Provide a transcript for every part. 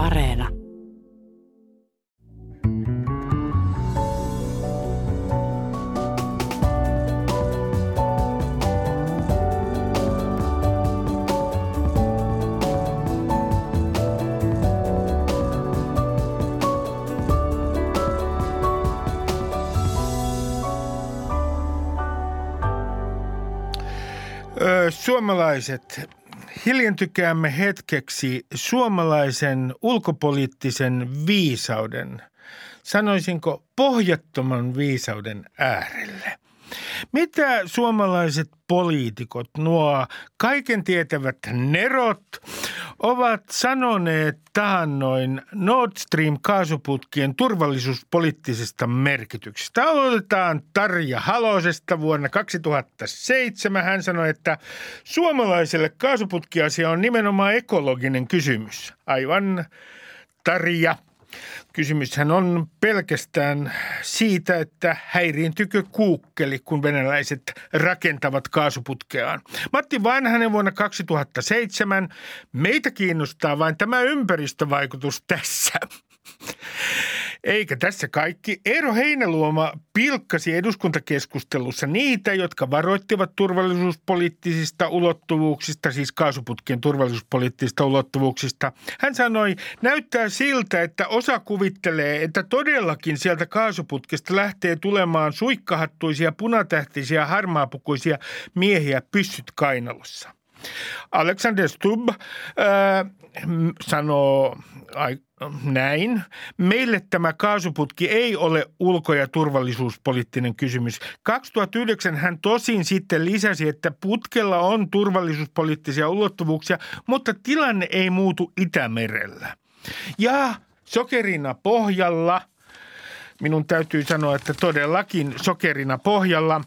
Areena. Suomalaiset, hiljentykäämme hetkeksi suomalaisen ulkopoliittisen viisauden, sanoisinko pohjattoman viisauden äärelle. Mitä suomalaiset poliitikot, nuo kaiken tietävät nerot, ovat sanoneet taannoin Nord Stream kaasuputkien turvallisuuspoliittisesta merkityksestä. Aloitetaan Tarja Halosesta vuonna 2007. Hän sanoi, että suomalaiselle kaasuputkiasia on nimenomaan ekologinen kysymys. Aivan Tarja – Kysymyshän on pelkästään siitä, että häiriintykö kuukkeli, kun venäläiset rakentavat kaasuputkeaan. Matti Vanhanen vuonna 2007. Meitä kiinnostaa vain tämä ympäristövaikutus tässä. Eikä tässä kaikki. Eero Heinäluoma pilkkasi eduskuntakeskustelussa niitä, jotka varoittivat turvallisuuspoliittisista ulottuvuuksista, siis kaasuputkien turvallisuuspoliittisista ulottuvuuksista. Hän sanoi, näyttää siltä, että osa kuvittelee, että todellakin sieltä kaasuputkesta lähtee tulemaan suikkahattuisia, punatähtisiä, harmaapukuisia miehiä pyssyt kainalossa. Alexander Stubb äh, sanoo näin. Meille tämä kaasuputki ei ole ulko- ja turvallisuuspoliittinen kysymys. 2009 hän tosin sitten lisäsi, että putkella on turvallisuuspoliittisia ulottuvuuksia, mutta tilanne ei muutu Itämerellä. Ja sokerina pohjalla – minun täytyy sanoa, että todellakin sokerina pohjalla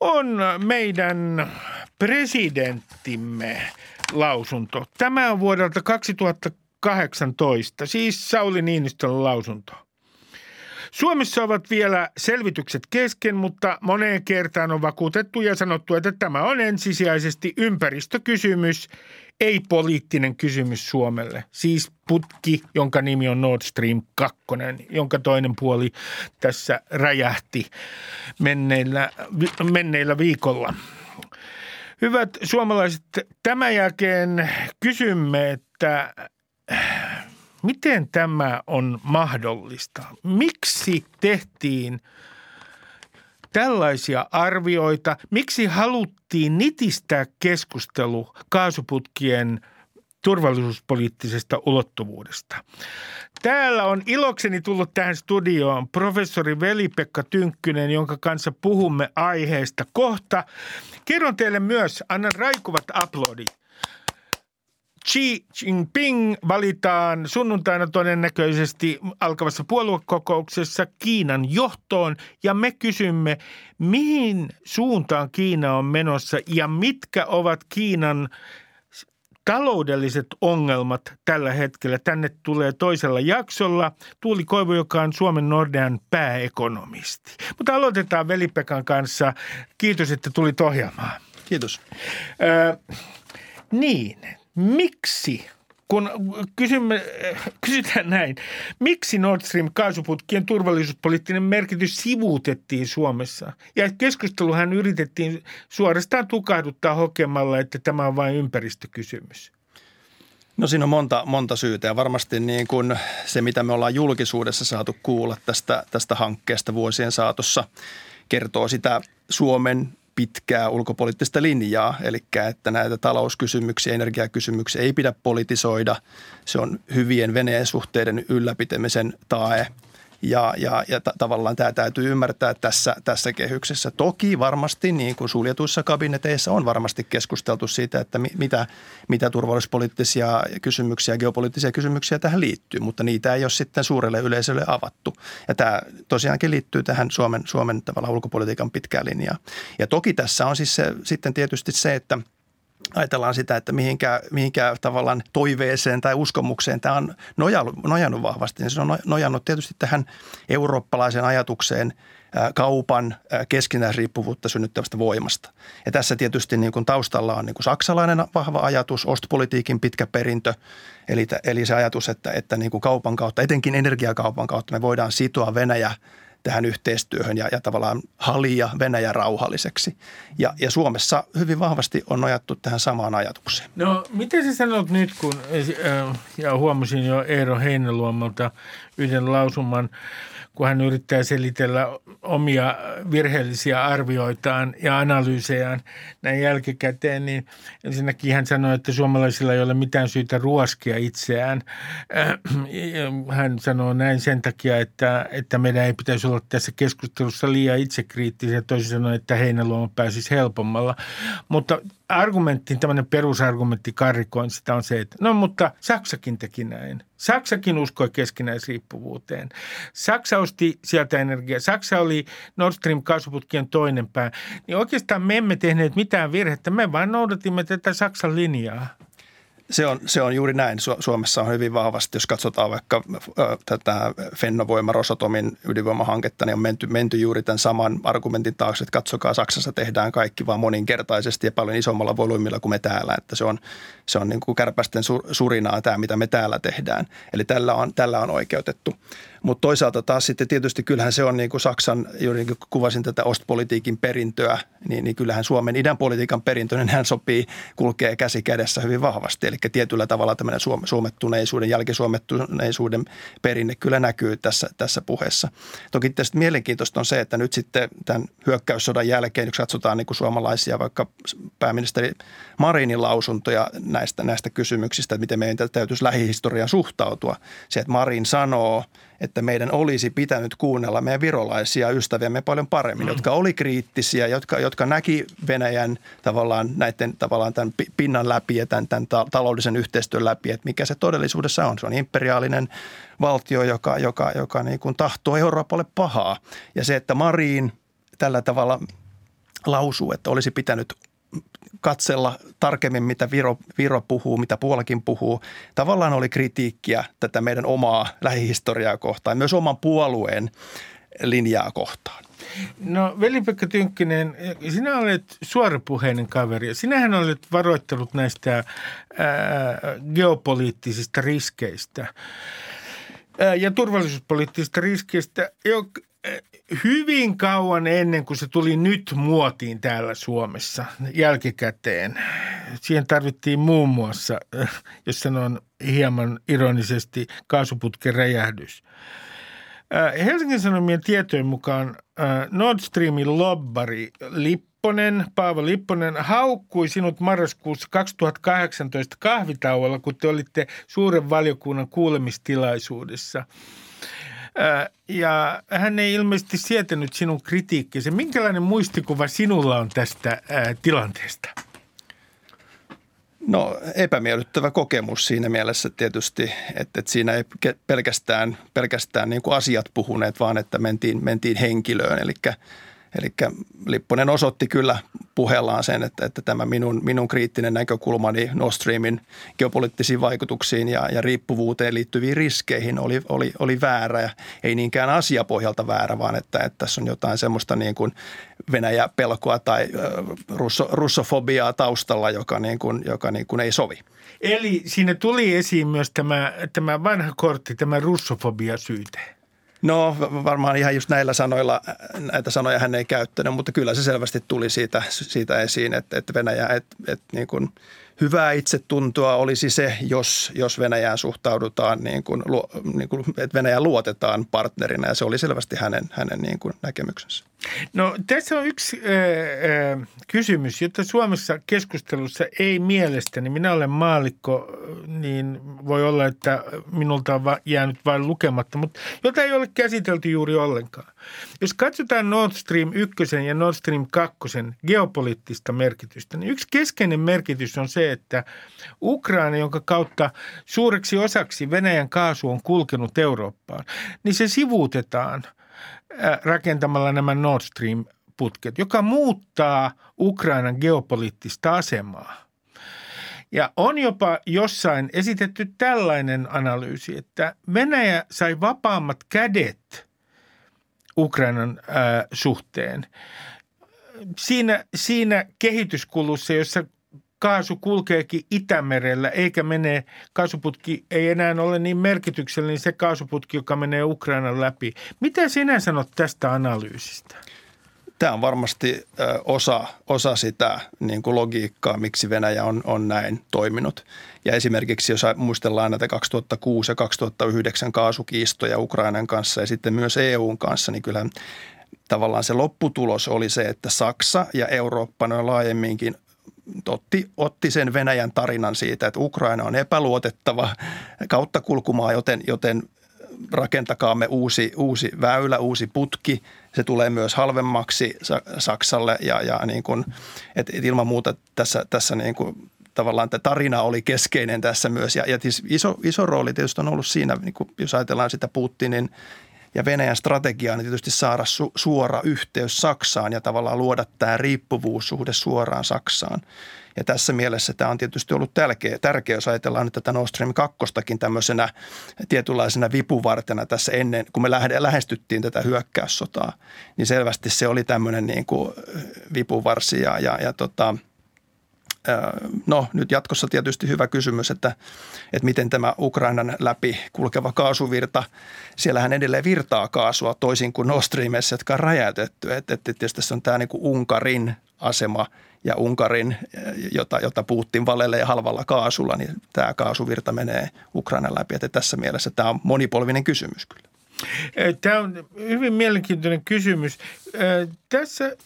on meidän presidenttimme lausunto. Tämä on vuodelta 2018, siis Sauli Niinistön lausunto. Suomessa ovat vielä selvitykset kesken, mutta moneen kertaan on vakuutettu ja sanottu, että tämä on ensisijaisesti ympäristökysymys, ei poliittinen kysymys Suomelle. Siis putki, jonka nimi on Nord Stream 2, jonka toinen puoli tässä räjähti menneillä, menneillä viikolla. Hyvät suomalaiset, tämän jälkeen kysymme, että miten tämä on mahdollista? Miksi tehtiin tällaisia arvioita? Miksi haluttiin nitistää keskustelu kaasuputkien turvallisuuspoliittisesta ulottuvuudesta. Täällä on ilokseni tullut tähän studioon professori Veli-Pekka Tynkkynen, jonka kanssa puhumme aiheesta kohta. Kerron teille myös, annan raikuvat aplodit. Xi Jinping valitaan sunnuntaina todennäköisesti alkavassa puoluekokouksessa Kiinan johtoon ja me kysymme, mihin suuntaan Kiina on menossa ja mitkä ovat Kiinan taloudelliset ongelmat tällä hetkellä. Tänne tulee toisella jaksolla Tuuli Koivu, joka on Suomen Nordean pääekonomisti. Mutta aloitetaan Velipekan kanssa. Kiitos, että tulit ohjaamaan. Kiitos. Öö, niin, miksi kun kysymme, kysytään näin, miksi Nord Stream kaasuputkien turvallisuuspoliittinen merkitys sivuutettiin Suomessa? Ja keskusteluhan yritettiin suorastaan tukahduttaa hokemalla, että tämä on vain ympäristökysymys. No siinä on monta, monta syytä ja varmasti niin kuin se, mitä me ollaan julkisuudessa saatu kuulla tästä, tästä hankkeesta vuosien saatossa, kertoo sitä Suomen pitkää ulkopoliittista linjaa, eli että näitä talouskysymyksiä, energiakysymyksiä ei pidä politisoida. Se on hyvien Venäjän suhteiden ylläpitämisen tae – ja, ja, ja t- tavallaan tämä täytyy ymmärtää tässä, tässä kehyksessä. Toki varmasti niin kuin suljetuissa kabineteissa on varmasti keskusteltu siitä, että mi, mitä, mitä turvallisuuspoliittisia kysymyksiä, geopoliittisia kysymyksiä tähän liittyy, mutta niitä ei ole sitten suurelle yleisölle avattu. Ja tämä tosiaankin liittyy tähän Suomen, Suomen tavallaan ulkopolitiikan pitkään linjaan. Ja toki tässä on siis se, sitten tietysti se, että – ajatellaan sitä, että mihinkä, mihinkä tavallaan toiveeseen tai uskomukseen tämä on nojannut, nojannut vahvasti, niin se on nojannut tietysti tähän eurooppalaiseen ajatukseen kaupan keskinäisriippuvuutta synnyttävästä voimasta. Ja tässä tietysti niin kuin taustalla on niin kuin saksalainen vahva ajatus, ostpolitiikin pitkä perintö, eli, eli se ajatus, että, että niin kuin kaupan kautta, etenkin energiakaupan kautta me voidaan sitoa Venäjä – tähän yhteistyöhön ja, ja tavallaan halia Venäjä rauhalliseksi. Ja, ja Suomessa hyvin vahvasti on nojattu tähän samaan ajatukseen. No miten sä sanot nyt, kun äh, ja huomasin jo Eero Heineluomalta yhden lausuman – kun hän yrittää selitellä omia virheellisiä arvioitaan ja analyysejään näin jälkikäteen, niin ensinnäkin hän sanoi, että suomalaisilla ei ole mitään syytä ruoskia itseään. Äh, hän sanoo näin sen takia, että, että meidän ei pitäisi olla tässä keskustelussa liian itsekriittisiä. Toisin sanoen, että Heinäluoma pääsisi helpommalla. Mutta argumentti, tämmöinen perusargumentti karrikoin sitä on se, että no mutta Saksakin teki näin. Saksakin uskoi keskinäisriippuvuuteen. Saksa osti sieltä energiaa. Saksa oli Nord Stream kaasuputkien toinen pää. Niin oikeastaan me emme tehneet mitään virhettä. Me vain noudatimme tätä Saksan linjaa. Se on, se on juuri näin. Suomessa on hyvin vahvasti, jos katsotaan vaikka tätä Fennovoima Rosatomin ydinvoimahanketta, niin on menty, menty juuri tämän saman argumentin taakse, että katsokaa Saksassa tehdään kaikki vaan moninkertaisesti ja paljon isommalla volyymilla kuin me täällä. Että se on, se on niin kuin kärpästen surinaa tämä, mitä me täällä tehdään. Eli tällä on, tällä on oikeutettu. Mutta toisaalta taas sitten tietysti kyllähän se on niin kuin Saksan, juuri niin kuin kuvasin tätä ostpolitiikin perintöä, niin, niin kyllähän Suomen idän politiikan perintö, niin hän sopii, kulkee käsi kädessä hyvin vahvasti. Eli tietyllä tavalla tämmöinen suomettuneisuuden, jälkisuomettuneisuuden perinne kyllä näkyy tässä, tässä puheessa. Toki tästä mielenkiintoista on se, että nyt sitten tämän hyökkäyssodan jälkeen, jos katsotaan niin kuin suomalaisia vaikka pääministeri Marinin lausuntoja näistä, näistä kysymyksistä, että miten meidän täytyisi lähihistoriaan suhtautua. Se, että Marin sanoo, että meidän olisi pitänyt kuunnella meidän virolaisia ystäviämme paljon paremmin, mm. jotka oli kriittisiä, jotka, jotka näki Venäjän tavallaan näiden tavallaan tämän pinnan läpi ja tämän, tämän taloudellisen yhteistyön läpi, että mikä se todellisuudessa on. Se on imperiaalinen valtio, joka, joka, joka niin kuin tahtoo Euroopalle pahaa. Ja se, että Mariin tällä tavalla lausuu, että olisi pitänyt katsella tarkemmin, mitä Viro, Viro puhuu, mitä Puolakin puhuu. Tavallaan oli kritiikkiä tätä meidän omaa lähihistoriaa kohtaan, myös oman puolueen linjaa kohtaan. No veli-Pekka sinä olet suorapuheinen kaveri sinähän olet varoittanut näistä ää, geopoliittisista riskeistä ää, ja turvallisuuspoliittisista riskeistä, hyvin kauan ennen kuin se tuli nyt muotiin täällä Suomessa jälkikäteen. Siihen tarvittiin muun muassa, jos sanon hieman ironisesti, kaasuputken räjähdys. Äh, Helsingin Sanomien tietojen mukaan äh, Nord Streamin lobbari Lipponen, Paavo Lipponen, haukkui sinut marraskuussa 2018 kahvitauolla, kun te olitte suuren valiokunnan kuulemistilaisuudessa – ja hän ei ilmeisesti sietänyt sinun kritiikkisi. Minkälainen muistikuva sinulla on tästä tilanteesta? No epämiellyttävä kokemus siinä mielessä tietysti, että, että siinä ei pelkästään, pelkästään niin kuin asiat puhuneet, vaan että mentiin, mentiin henkilöön. Eli Eli Lipponen osoitti kyllä puheellaan sen, että, että tämä minun, minun kriittinen näkökulmani Nord Streamin geopoliittisiin vaikutuksiin ja, ja riippuvuuteen liittyviin riskeihin oli, oli, oli väärä. Ja ei niinkään asiapohjalta väärä, vaan että, että tässä on jotain semmoista niin kuin Venäjä-pelkoa tai russo, russofobiaa taustalla, joka, niin kuin, joka niin kuin ei sovi. Eli siinä tuli esiin myös tämä, tämä vanha kortti, tämä russofobia-syyte. No varmaan ihan just näillä sanoilla, näitä sanoja hän ei käyttänyt, mutta kyllä se selvästi tuli siitä, siitä esiin, että, että Venäjä, että, että niin kuin – hyvää itsetuntoa olisi se, jos, jos Venäjään suhtaudutaan, niin kuin, niin kuin, että Venäjä luotetaan partnerina ja se oli selvästi hänen, hänen niin kuin näkemyksensä. No tässä on yksi äh, kysymys, jota Suomessa keskustelussa ei mielestäni, minä olen maalikko, niin voi olla, että minulta on jäänyt vain lukematta, mutta jota ei ole käsitelty juuri ollenkaan. Jos katsotaan Nord Stream 1 ja Nord Stream 2 geopoliittista merkitystä, niin yksi keskeinen merkitys on se, että Ukraina, jonka kautta suureksi osaksi Venäjän kaasu on kulkenut Eurooppaan, niin se sivuutetaan rakentamalla nämä Nord Stream putket, joka muuttaa Ukrainan geopoliittista asemaa. Ja on jopa jossain esitetty tällainen analyysi, että Venäjä sai vapaammat kädet Ukrainan ää, suhteen. Siinä, siinä kehityskulussa, jossa kaasu kulkeekin Itämerellä eikä mene, kaasuputki ei enää ole niin merkityksellinen se kaasuputki, joka menee Ukrainan läpi. Mitä sinä sanot tästä analyysistä? Tämä on varmasti osa, osa sitä niin kuin logiikkaa, miksi Venäjä on, on näin toiminut. Ja esimerkiksi jos muistellaan näitä 2006 ja 2009 kaasukiistoja Ukrainan kanssa ja sitten myös EUn kanssa, niin kyllä tavallaan se lopputulos oli se, että Saksa ja Eurooppa noin laajemminkin otti, otti sen Venäjän tarinan siitä, että Ukraina on epäluotettava kauttakulkumaa, joten, joten rakentakaamme uusi, uusi väylä, uusi putki. Se tulee myös halvemmaksi Saksalle ja, ja niin kuin, et, et ilman muuta tässä, tässä niin kuin, tavallaan tämä tarina oli keskeinen tässä myös. Ja, ja iso, iso rooli tietysti on ollut siinä, niin kuin, jos ajatellaan sitä Putinin ja Venäjän strategiaa, niin tietysti saada su, suora yhteys Saksaan ja tavallaan luoda tämä riippuvuussuhde suoraan Saksaan. Ja tässä mielessä tämä on tietysti ollut tärkeä, tärkeä jos ajatellaan nyt tätä Nord Stream 2 tämmöisenä tietynlaisena vipuvartena tässä ennen, kun me lähestyttiin tätä hyökkäyssotaa, niin selvästi se oli tämmöinen niin kuin vipuvarsi ja, ja, ja tota, No nyt jatkossa tietysti hyvä kysymys, että, että miten tämä Ukrainan läpi kulkeva kaasuvirta, siellähän edelleen virtaa kaasua toisin kuin Nord Streamissa, jotka on räjäytetty. Että, että tietysti tässä on tämä niin kuin Unkarin asema ja Unkarin, jota, jota Putin valelee halvalla kaasulla, niin tämä kaasuvirta menee Ukrainan läpi. Että tässä mielessä tämä on monipolvinen kysymys kyllä. Tämä on hyvin mielenkiintoinen kysymys. Tässä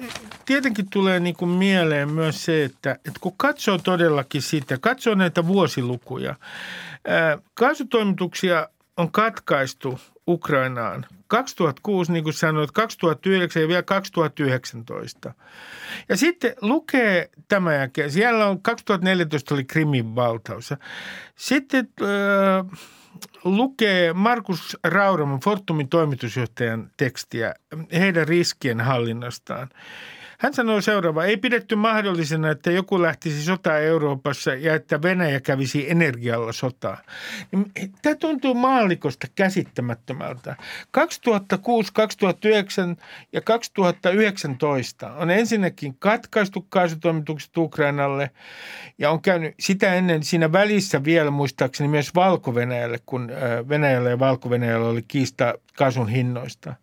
tietenkin tulee niin kuin mieleen myös se, että, että kun katsoo todellakin sitä, katsoo näitä vuosilukuja. Kaasutoimituksia on katkaistu Ukrainaan 2006, niin kuin sanoit, 2009 ja vielä 2019. Ja sitten lukee tämä jälkeen, siellä on 2014 oli Krimin valtaus. Sitten äh, lukee Markus Rauraman, Fortumin toimitusjohtajan tekstiä heidän riskien hallinnastaan. Hän sanoi seuraava, ei pidetty mahdollisena, että joku lähtisi sotaan Euroopassa ja että Venäjä kävisi energialla sotaa. Niin, tämä tuntuu maallikosta käsittämättömältä. 2006, 2009 ja 2019 on ensinnäkin katkaistu kaasutoimitukset Ukrainalle ja on käynyt sitä ennen siinä välissä vielä muistaakseni myös Valko-Venäjälle, kun Venäjällä ja Valko-Venäjällä oli kiista kaasun hinnoista.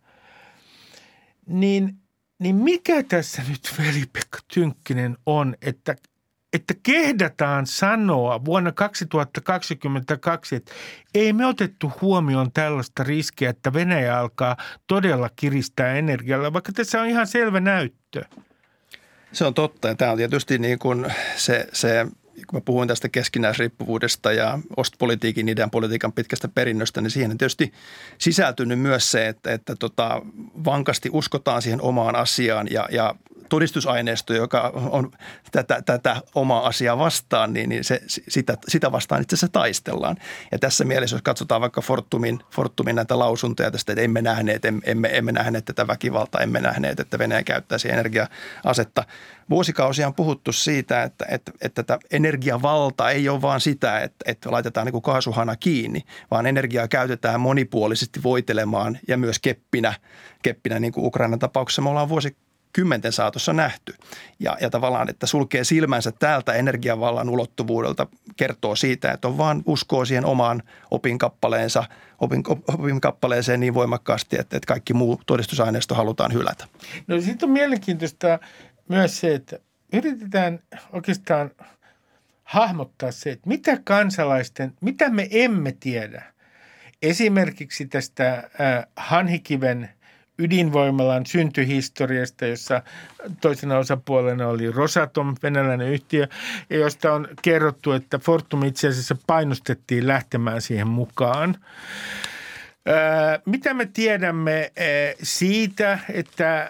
Niin niin mikä tässä nyt Veli-Pekka Tynkkinen on, että, että kehdataan sanoa vuonna 2022, että ei me otettu huomioon tällaista riskiä, että Venäjä alkaa todella kiristää energialla, vaikka tässä on ihan selvä näyttö. Se on totta ja tämä on tietysti niin kuin se, se kun mä puhuin tästä keskinäisriippuvuudesta ja ostpolitiikin, idean politiikan pitkästä perinnöstä, niin siihen on tietysti sisältynyt myös se, että, että tota, vankasti uskotaan siihen omaan asiaan ja, ja todistusaineisto, joka on tätä, tätä omaa asiaa vastaan, niin, niin se, sitä, sitä vastaan itse asiassa taistellaan. Ja tässä mielessä, jos katsotaan vaikka Fortumin, Fortumin näitä lausuntoja tästä, että emme nähneet, emme, emme nähneet tätä väkivaltaa, emme nähneet, että Venäjä käyttäisi energia-asetta. Vuosikausia on puhuttu siitä, että, että, että tätä energiavalta ei ole vaan sitä, että, että laitetaan niin kuin kaasuhana kiinni, vaan energiaa käytetään monipuolisesti voitelemaan ja myös keppinä, keppinä niin kuin Ukrainan tapauksessa me ollaan vuosi kymmenten saatossa nähty. Ja, ja tavallaan, että sulkee silmänsä täältä energiavallan ulottuvuudelta, kertoo siitä, että on vaan uskoo siihen omaan opinkappaleensa, opin, opinkappaleeseen niin voimakkaasti, että, että kaikki muu todistusaineisto halutaan hylätä. No sitten on mielenkiintoista myös se, että yritetään oikeastaan hahmottaa se, että mitä kansalaisten, mitä me emme tiedä. Esimerkiksi tästä äh, Hanhikiven – ydinvoimalan syntyhistoriasta, jossa toisena osapuolena oli Rosatom, venäläinen yhtiö, ja josta on kerrottu, että Fortum itse asiassa painostettiin lähtemään siihen mukaan. Mitä me tiedämme siitä, että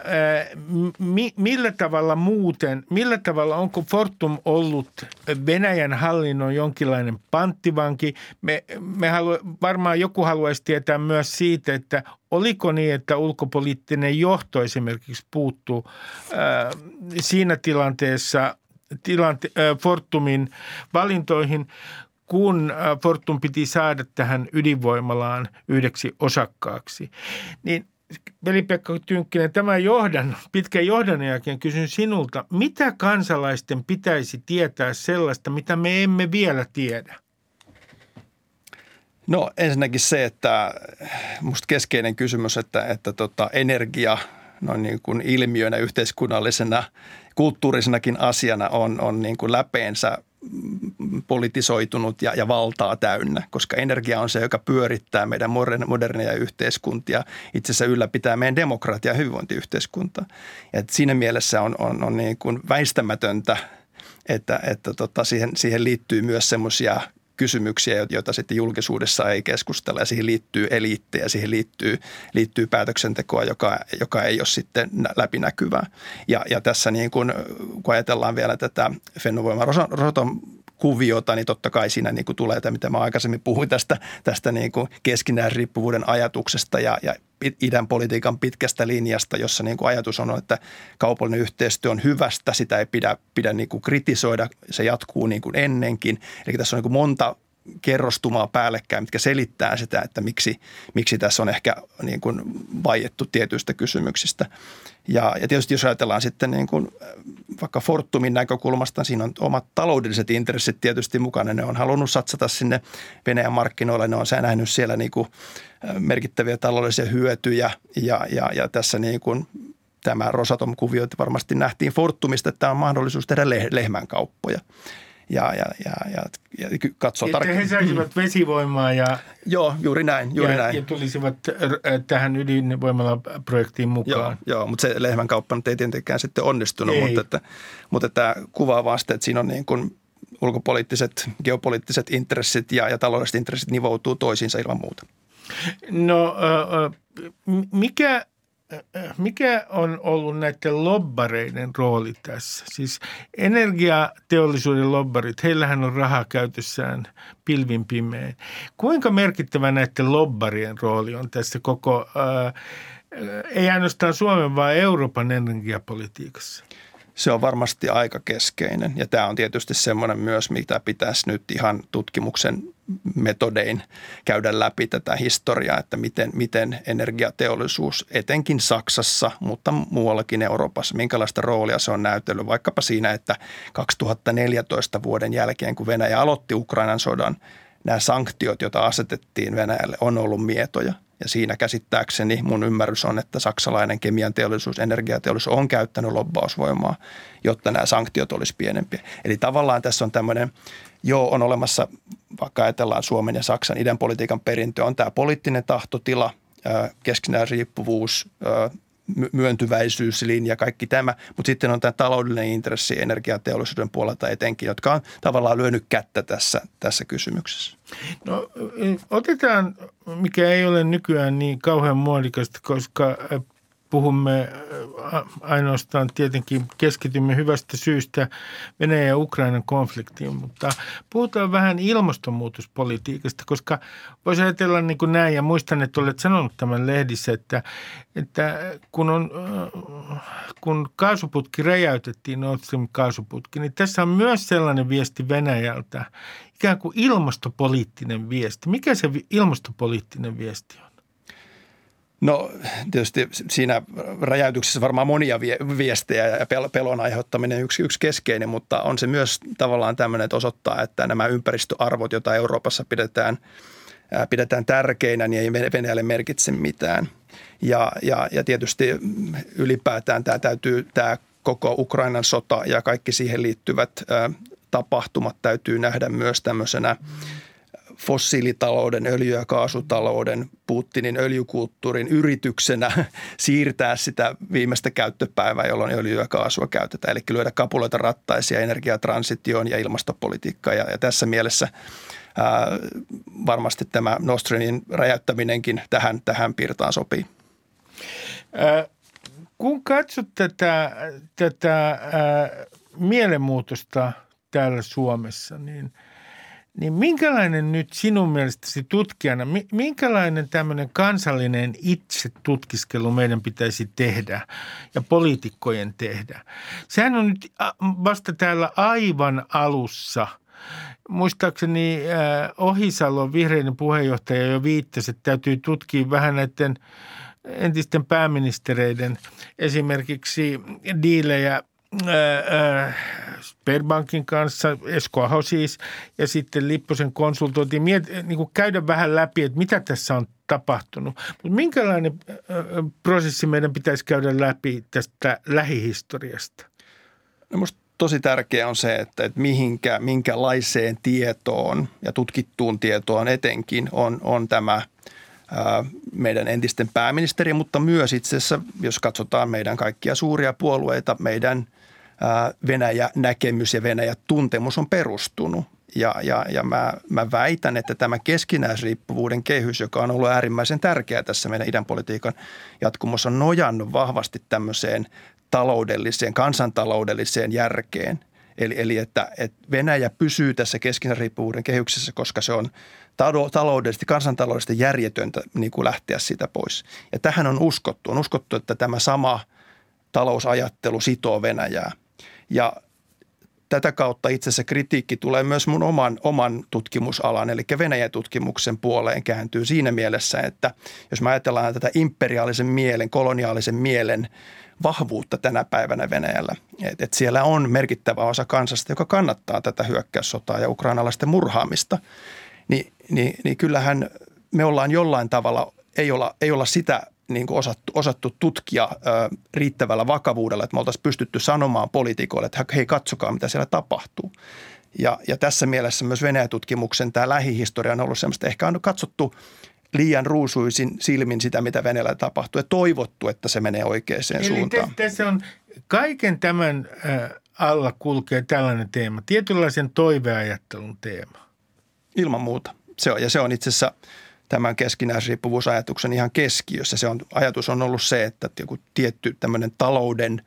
millä tavalla muuten, millä tavalla onko Fortum ollut Venäjän hallinnon jonkinlainen panttivanki? Me, me halu, varmaan joku haluaisi tietää myös siitä, että oliko niin, että ulkopoliittinen johto esimerkiksi puuttuu siinä tilanteessa tilante- Fortumin valintoihin, kun Fortum piti saada tähän ydinvoimalaan yhdeksi osakkaaksi. Niin Veli-Pekka Tynkkinen, tämän johdan, pitkän johdan jälkeen kysyn sinulta, mitä kansalaisten pitäisi tietää sellaista, mitä me emme vielä tiedä? No ensinnäkin se, että musta keskeinen kysymys, että, että tota, energia noin niin kuin ilmiönä, yhteiskunnallisena, kulttuurisenakin asiana on, on niin kuin läpeensä politisoitunut ja, ja valtaa täynnä, koska energia on se, joka pyörittää meidän moderneja yhteiskuntia, itse asiassa ylläpitää meidän demokratia- ja hyvinvointiyhteiskuntaa. Ja siinä mielessä on, on, on niin kuin väistämätöntä, että, että tota, siihen, siihen liittyy myös semmoisia kysymyksiä, joita sitten julkisuudessa ei keskustella ja siihen liittyy eliittejä, siihen liittyy, liittyy päätöksentekoa, joka, joka ei ole sitten läpinäkyvää. Ja, ja tässä niin kun, kun ajatellaan vielä tätä Fennovoima Rosatom kuviota, niin totta kai siinä niin kuin tulee tämä, mitä mä aikaisemmin puhuin tästä, tästä niin kuin keskinäisriippuvuuden ajatuksesta ja, ja idän politiikan pitkästä linjasta, jossa niin kuin ajatus on, että kaupallinen yhteistyö on hyvästä, sitä ei pidä, pidä niin kuin kritisoida, se jatkuu niin kuin ennenkin. Eli tässä on niin kuin monta kerrostumaa päällekkäin, mitkä selittää sitä, että miksi, miksi tässä on ehkä niin kuin vaiettu tietyistä kysymyksistä. Ja, ja tietysti jos ajatellaan sitten niin kuin vaikka Fortumin näkökulmasta, siinä on omat taloudelliset intressit tietysti mukana. Ne on halunnut satsata sinne Venäjän markkinoille, ne on nähnyt siellä niin kuin merkittäviä taloudellisia hyötyjä ja, ja, ja tässä niin kuin tämä Rosatom-kuvio varmasti nähtiin Fortumista, että tämä on mahdollisuus tehdä lehmänkauppoja ja, ja, ja, ja, ja katsoa tarkemmin. he saisivat vesivoimaa ja... Joo, juuri näin. Juuri ja, näin. ja tulisivat tähän ydinvoimalla-projektiin mukaan. Joo, joo mutta se lehmän kauppa nyt ei tietenkään sitten onnistunut, ei. mutta, että, mutta tämä kuvaa vasta, että siinä on niin kuin ulkopoliittiset, geopoliittiset intressit ja, ja taloudelliset intressit nivoutuu toisiinsa ilman muuta. No mikä mikä on ollut näiden lobbareiden rooli tässä? Siis energiateollisuuden lobbarit, heillähän on rahaa käytössään pilvin pimein. Kuinka merkittävä näiden lobbarien rooli on tässä koko, ää, ei ainoastaan Suomen, vaan Euroopan energiapolitiikassa? Se on varmasti aika keskeinen. Ja tämä on tietysti semmoinen myös, mitä pitäisi nyt ihan tutkimuksen metodein käydä läpi tätä historiaa, että miten, miten energiateollisuus etenkin Saksassa, mutta muuallakin Euroopassa, minkälaista roolia se on näytellyt. Vaikkapa siinä, että 2014 vuoden jälkeen, kun Venäjä aloitti Ukrainan sodan, nämä sanktiot, joita asetettiin Venäjälle, on ollut mietoja. Ja siinä käsittääkseni mun ymmärrys on, että saksalainen kemian teollisuus, energiateollisuus on käyttänyt lobbausvoimaa, jotta nämä sanktiot olisi pienempiä. Eli tavallaan tässä on tämmöinen, joo on olemassa, vaikka ajatellaan Suomen ja Saksan idän politiikan perintö, on tämä poliittinen tahtotila, keskinäinen riippuvuus, myöntyväisyyslinja, kaikki tämä, mutta sitten on tämä taloudellinen intressi energiateollisuuden puolelta etenkin, jotka on tavallaan lyönyt kättä tässä, tässä kysymyksessä. No otetaan, mikä ei ole nykyään niin kauhean muodikasta, koska puhumme äh, ainoastaan tietenkin keskitymme hyvästä syystä Venäjän ja Ukrainan konfliktiin, mutta puhutaan vähän ilmastonmuutospolitiikasta, koska voisi ajatella niin kuin näin ja muistan, että olet sanonut tämän lehdissä, että, että kun, on, äh, kun kaasuputki räjäytettiin, Nord Stream kaasuputki, niin tässä on myös sellainen viesti Venäjältä, ikään kuin ilmastopoliittinen viesti. Mikä se ilmastopoliittinen viesti on? No tietysti siinä räjäytyksessä varmaan monia viestejä ja pelon aiheuttaminen yksi, yksi keskeinen, mutta on se myös tavallaan tämmöinen, että osoittaa, että nämä ympäristöarvot, joita Euroopassa pidetään, pidetään tärkeinä, niin ei Venäjälle merkitse mitään. Ja, ja, ja tietysti ylipäätään tämä täytyy, tämä koko Ukrainan sota ja kaikki siihen liittyvät tapahtumat täytyy nähdä myös tämmöisenä – fossiilitalouden, öljy- ja kaasutalouden, Putinin öljykulttuurin yrityksenä siirtää sitä viimeistä käyttöpäivää, jolloin öljyä ja kaasua käytetään. Eli lyödä kapuloita rattaisia energiatransitioon ja ilmastopolitiikkaan. Ja, ja tässä mielessä ää, varmasti tämä Nostrenin räjäyttäminenkin tähän, tähän piirtaan sopii. Äh, kun katsot tätä, tätä äh, mielenmuutosta täällä Suomessa, niin – niin minkälainen nyt sinun mielestäsi tutkijana, minkälainen tämmöinen kansallinen itse tutkiskelu meidän pitäisi tehdä ja poliitikkojen tehdä? Sehän on nyt vasta täällä aivan alussa – muistaakseni Ohisalo, vihreiden puheenjohtaja, jo viittasi, että täytyy tutkia vähän näiden entisten pääministereiden esimerkiksi diilejä Sperbankin kanssa, Esko Aho siis, ja sitten Lipposen konsultointi, miet, niin kuin käydä vähän läpi, että mitä tässä on tapahtunut. Mutta minkälainen prosessi meidän pitäisi käydä läpi tästä lähihistoriasta? No musta tosi tärkeää on se, että, että mihinkä, minkälaiseen tietoon ja tutkittuun tietoon etenkin on, on tämä meidän entisten pääministeri, mutta myös itse asiassa, jos katsotaan meidän kaikkia suuria puolueita, meidän Venäjä-näkemys ja Venäjä-tuntemus on perustunut. Ja, ja, ja mä, mä väitän, että tämä keskinäisriippuvuuden kehys, joka on ollut äärimmäisen tärkeä tässä meidän idänpolitiikan jatkumossa, on nojannut vahvasti tämmöiseen taloudelliseen, kansantaloudelliseen järkeen. Eli, eli että, että Venäjä pysyy tässä keskinäisriippuvuuden kehyksessä, koska se on taloudellisesti, kansantaloudellisesti järjetöntä niin kuin lähteä siitä pois. Ja tähän on uskottu. On uskottu, että tämä sama talousajattelu sitoo Venäjää. Ja tätä kautta itse asiassa kritiikki tulee myös mun oman, oman tutkimusalan, eli Venäjän tutkimuksen puoleen kääntyy siinä mielessä, että jos me ajatellaan tätä imperiaalisen mielen, koloniaalisen mielen vahvuutta tänä päivänä Venäjällä. Et, et siellä on merkittävä osa kansasta, joka kannattaa tätä hyökkäyssotaa ja ukrainalaisten murhaamista. Ni, niin, niin kyllähän me ollaan jollain tavalla, ei olla, ei olla sitä niin kuin osattu, osattu tutkia ö, riittävällä vakavuudella, että me oltaisiin pystytty sanomaan poliitikoille, että hei katsokaa mitä siellä tapahtuu. Ja, ja tässä mielessä myös Venäjä-tutkimuksen tämä lähihistoria on ollut sellaista, ehkä on katsottu liian ruusuisin silmin sitä, mitä Venäjällä tapahtuu ja toivottu, että se menee oikeaan Eli suuntaan. Tässä on kaiken tämän alla kulkee tällainen teema, tietynlaisen toiveajattelun teema. Ilman muuta. Se on, ja se on itse asiassa tämän keskinäisriippuvuusajatuksen ihan keskiössä. Se on, ajatus on ollut se, että joku tietty tämmöinen talouden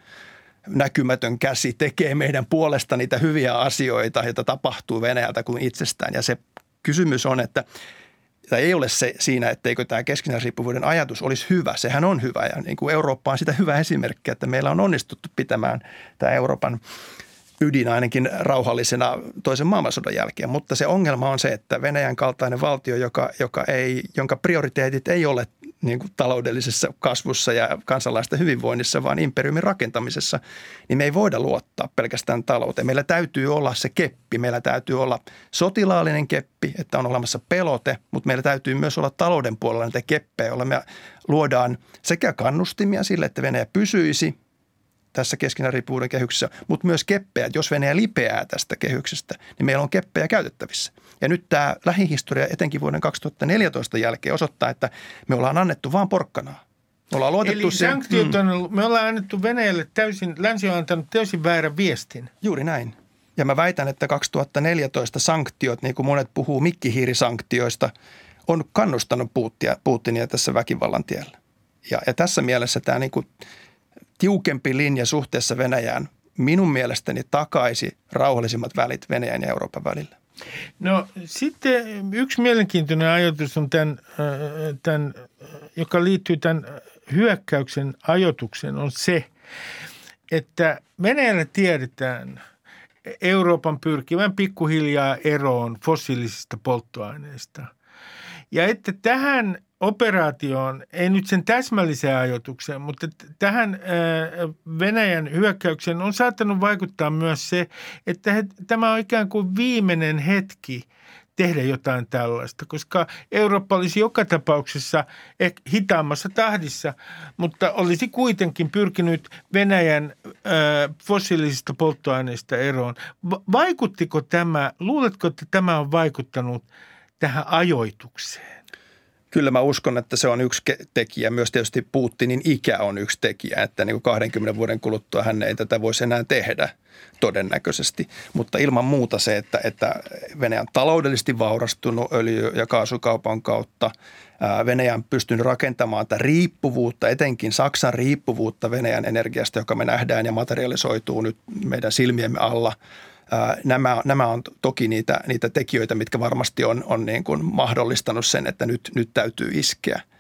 näkymätön käsi tekee meidän puolesta niitä hyviä asioita, joita tapahtuu Venäjältä kuin itsestään. Ja se kysymys on, että tai ei ole se siinä, etteikö tämä keskinäisriippuvuuden ajatus olisi hyvä. Sehän on hyvä ja niin kuin Eurooppa on sitä hyvä esimerkki, että meillä on onnistuttu pitämään tämä Euroopan ydin ainakin rauhallisena toisen maailmansodan jälkeen. Mutta se ongelma on se, että Venäjän kaltainen valtio, joka, joka ei, jonka prioriteetit ei ole niin kuin taloudellisessa kasvussa ja kansalaisten hyvinvoinnissa, vaan imperiumin rakentamisessa, niin me ei voida luottaa pelkästään talouteen. Meillä täytyy olla se keppi, meillä täytyy olla sotilaallinen keppi, että on olemassa pelote, mutta meillä täytyy myös olla talouden puolella näitä keppejä, joilla me luodaan sekä kannustimia sille, että Venäjä pysyisi tässä keskinäriippuvuuden kehyksessä, mutta myös keppejä. Jos Venäjä lipeää tästä kehyksestä, niin meillä on keppejä käytettävissä. Ja nyt tämä lähihistoria etenkin vuoden 2014 jälkeen osoittaa, että me ollaan annettu vain porkkanaa. Me ollaan luotettu Eli sanktiot mm. on, mm. me ollaan annettu Venäjälle täysin, länsi on antanut täysin väärän viestin. Juuri näin. Ja mä väitän, että 2014 sanktiot, niin kuin monet puhuu mikkihiirisanktioista, on kannustanut Putinia tässä väkivallan tiellä. Ja, ja tässä mielessä tämä niin kuin tiukempi linja suhteessa Venäjään minun mielestäni takaisi rauhallisimmat välit Venäjän ja Euroopan välillä. No sitten yksi mielenkiintoinen ajatus on tämän, äh, tämän joka liittyy tämän hyökkäyksen ajotukseen, on se, että Venäjällä tiedetään Euroopan pyrkivän pikkuhiljaa eroon fossiilisista polttoaineista. Ja että tähän operaatioon, ei nyt sen täsmälliseen ajoitukseen, mutta tähän Venäjän hyökkäykseen on saattanut vaikuttaa myös se, että tämä on ikään kuin viimeinen hetki tehdä jotain tällaista, koska Eurooppa olisi joka tapauksessa hitaammassa tahdissa, mutta olisi kuitenkin pyrkinyt Venäjän fossiilisista polttoaineista eroon. Vaikuttiko tämä, luuletko, että tämä on vaikuttanut tähän ajoitukseen? Kyllä mä uskon, että se on yksi tekijä. Myös tietysti Putinin ikä on yksi tekijä, että niin kuin 20 vuoden kuluttua hän ei tätä voisi enää tehdä todennäköisesti. Mutta ilman muuta se, että, että Venäjä on taloudellisesti vaurastunut öljy- ja kaasukaupan kautta. Venäjä on pystynyt rakentamaan tätä riippuvuutta, etenkin Saksan riippuvuutta Venäjän energiasta, joka me nähdään ja materialisoituu nyt meidän silmiemme alla – Nämä, nämä on toki niitä, niitä tekijöitä, mitkä varmasti on, on niin kuin mahdollistanut sen, että nyt, nyt täytyy iskeä –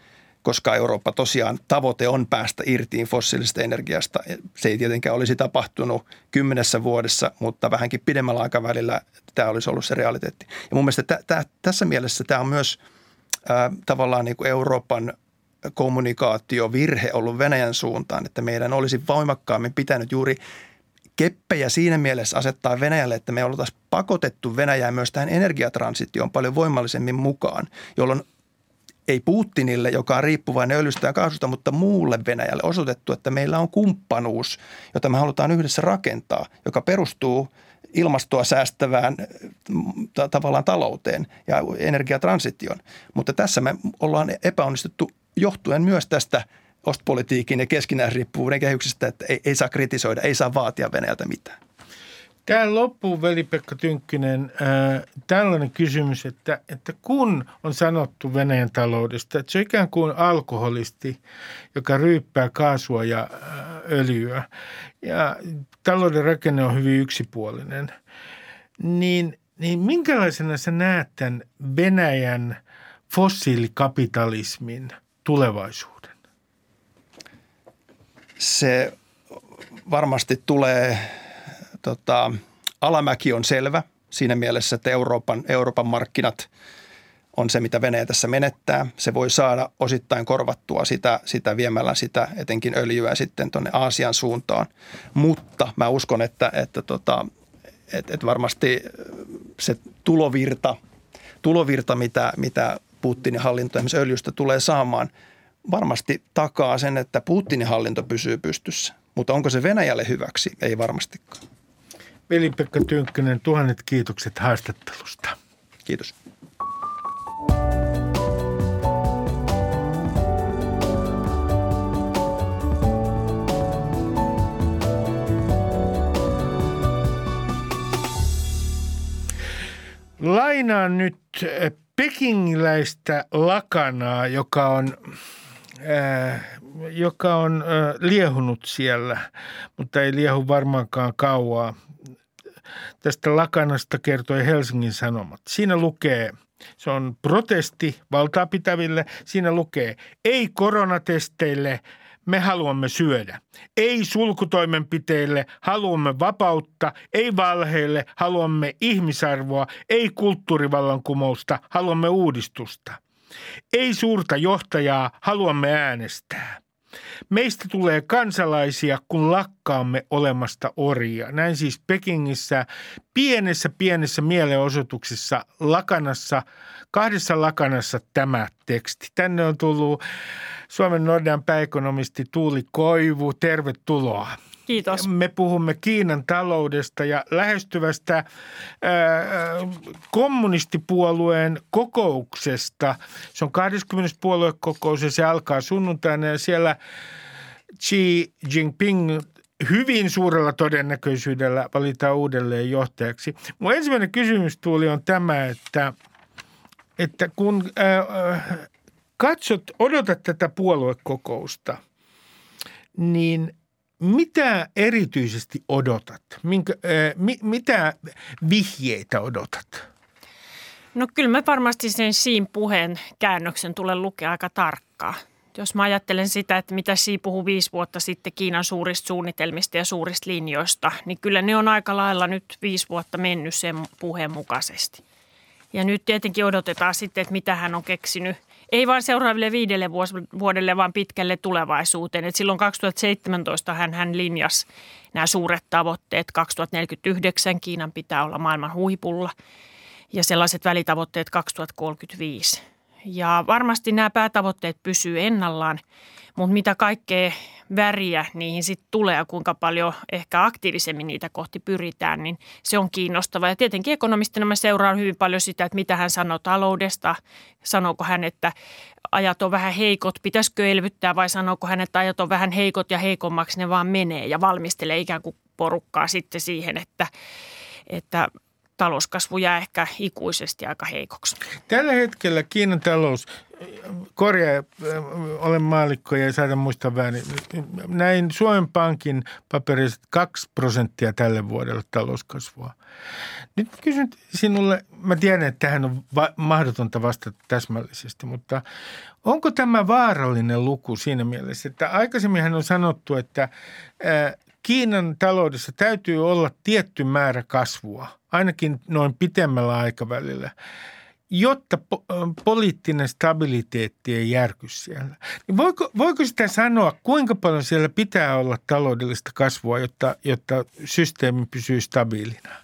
koska Eurooppa tosiaan tavoite on päästä irtiin fossiilisesta energiasta. Se ei tietenkään olisi tapahtunut kymmenessä vuodessa, mutta vähänkin pidemmällä aikavälillä tämä olisi ollut se realiteetti. Ja mun mielestä t- t- tässä mielessä tämä on myös äh, tavallaan niin kuin Euroopan kommunikaatiovirhe ollut Venäjän suuntaan, että meidän olisi voimakkaammin pitänyt juuri keppejä siinä mielessä asettaa Venäjälle, että me oltaisiin pakotettu Venäjää myös tähän energiatransitioon paljon voimallisemmin mukaan, jolloin ei Putinille, joka on riippuvainen öljystä ja kaasusta, mutta muulle Venäjälle osoitettu, että meillä on kumppanuus, jota me halutaan yhdessä rakentaa, joka perustuu ilmastoa säästävään tavallaan talouteen ja energiatransitioon. Mutta tässä me ollaan epäonnistuttu johtuen myös tästä ostpolitiikin ja keskinäisriippuvuuden kehyksestä, että ei, ei saa kritisoida, ei saa vaatia Venäjältä mitään. Tähän loppuu, veli-Pekka Tynkkinen, äh, tällainen kysymys, että, että kun on sanottu Venäjän taloudesta, että se on ikään kuin alkoholisti, joka ryyppää kaasua ja äh, öljyä, ja talouden rakenne on hyvin yksipuolinen, niin, niin minkälaisena sä näet tämän Venäjän fossiilikapitalismin tulevaisuuden? Se varmasti tulee – tota, alamäki on selvä siinä mielessä, että Euroopan, Euroopan markkinat on se, mitä Venäjä tässä menettää. Se voi saada osittain korvattua sitä, sitä viemällä sitä etenkin öljyä sitten tuonne Aasian suuntaan. Mutta mä uskon, että, että, tota, että, että varmasti se tulovirta, tulovirta mitä, mitä Putinin hallinto esimerkiksi öljystä tulee saamaan, varmasti takaa sen, että Putinin hallinto pysyy pystyssä. Mutta onko se Venäjälle hyväksi? Ei varmastikaan. Veli-Pekka Tynkkönen, tuhannet kiitokset haastattelusta. Kiitos. Lainaan nyt pekingiläistä lakanaa, joka on joka on äh, liehunut siellä, mutta ei liehu varmaankaan kauaa. Tästä lakanasta kertoi Helsingin Sanomat. Siinä lukee, se on protesti valtaa pitäville. Siinä lukee, ei koronatesteille, me haluamme syödä. Ei sulkutoimenpiteille, haluamme vapautta. Ei valheille, haluamme ihmisarvoa. Ei kulttuurivallankumousta, haluamme uudistusta. Ei suurta johtajaa, haluamme äänestää. Meistä tulee kansalaisia, kun lakkaamme olemasta orjia. Näin siis Pekingissä pienessä pienessä mielenosoituksessa lakanassa, kahdessa lakanassa tämä teksti. Tänne on tullut Suomen Nordean pääekonomisti Tuuli Koivu. Tervetuloa. Kiitos. Me puhumme Kiinan taloudesta ja lähestyvästä ää, kommunistipuolueen kokouksesta. Se on 20. puoluekokous ja se alkaa sunnuntaina ja siellä Xi Jinping hyvin suurella todennäköisyydellä valitaan uudelleen johtajaksi. Mun ensimmäinen kysymys tuuli on tämä, että, että kun ää, katsot, odotat tätä puoluekokousta, niin – mitä erityisesti odotat? Minkä, äh, mi, mitä vihjeitä odotat? No kyllä mä varmasti sen Siin puheen käännöksen tulee lukea aika tarkkaan. Jos mä ajattelen sitä, että mitä Xi puhui viisi vuotta sitten Kiinan suurista suunnitelmista ja suurista linjoista, niin kyllä ne on aika lailla nyt viisi vuotta mennyt sen puheen mukaisesti. Ja nyt tietenkin odotetaan sitten, että mitä hän on keksinyt – ei vain seuraaville viidelle vuodelle, vaan pitkälle tulevaisuuteen. Et silloin 2017 hän, hän linjasi nämä suuret tavoitteet. 2049 Kiinan pitää olla maailman huipulla ja sellaiset välitavoitteet 2035. Ja varmasti nämä päätavoitteet pysyy ennallaan, mutta mitä kaikkea väriä niihin sitten tulee ja kuinka paljon ehkä aktiivisemmin niitä kohti pyritään, niin se on kiinnostavaa. Ja tietenkin ekonomistina mä seuraan hyvin paljon sitä, että mitä hän sanoo taloudesta. Sanooko hän, että ajat on vähän heikot, pitäisikö elvyttää vai sanooko hän, että ajat on vähän heikot ja heikommaksi ne vaan menee ja valmistelee ikään kuin porukkaa sitten siihen, että, että talouskasvu jää ehkä ikuisesti aika heikoksi. Tällä hetkellä Kiinan talous korjaa, olen maalikko ja saada muistaa väärin. Näin Suomen Pankin paperissa 2 prosenttia tälle vuodelle talouskasvua. Nyt kysyn sinulle, mä tiedän, että tähän on va- mahdotonta vastata täsmällisesti, mutta onko tämä vaarallinen luku siinä mielessä, että aikaisemminhan on sanottu, että Kiinan taloudessa täytyy olla tietty määrä kasvua, ainakin noin pitemmällä aikavälillä – jotta po- poliittinen stabiliteetti ei järky siellä. Niin voiko, voiko sitä sanoa, kuinka paljon siellä pitää olla taloudellista kasvua, jotta, jotta systeemi pysyy stabiilina?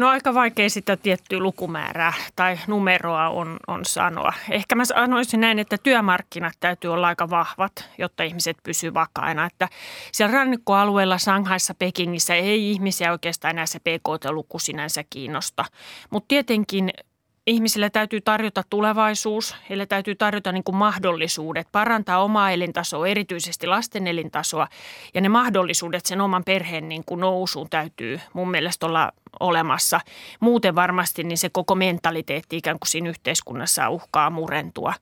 No aika vaikea sitä tiettyä lukumäärää tai numeroa on, on sanoa. Ehkä mä sanoisin näin, että työmarkkinat täytyy olla aika vahvat, jotta ihmiset pysyvät vakaina. Että siellä rannikkoalueella, Shanghaissa, Pekingissä ei ihmisiä oikeastaan se PKT-luku sinänsä kiinnosta. Mutta tietenkin ihmisille täytyy tarjota tulevaisuus, heille täytyy tarjota niin kuin mahdollisuudet parantaa omaa elintasoa, erityisesti lasten elintasoa. Ja ne mahdollisuudet sen oman perheen niin kuin nousuun täytyy mun mielestä olla olemassa. Muuten varmasti niin se koko mentaliteetti ikään kuin siinä yhteiskunnassa uhkaa murentua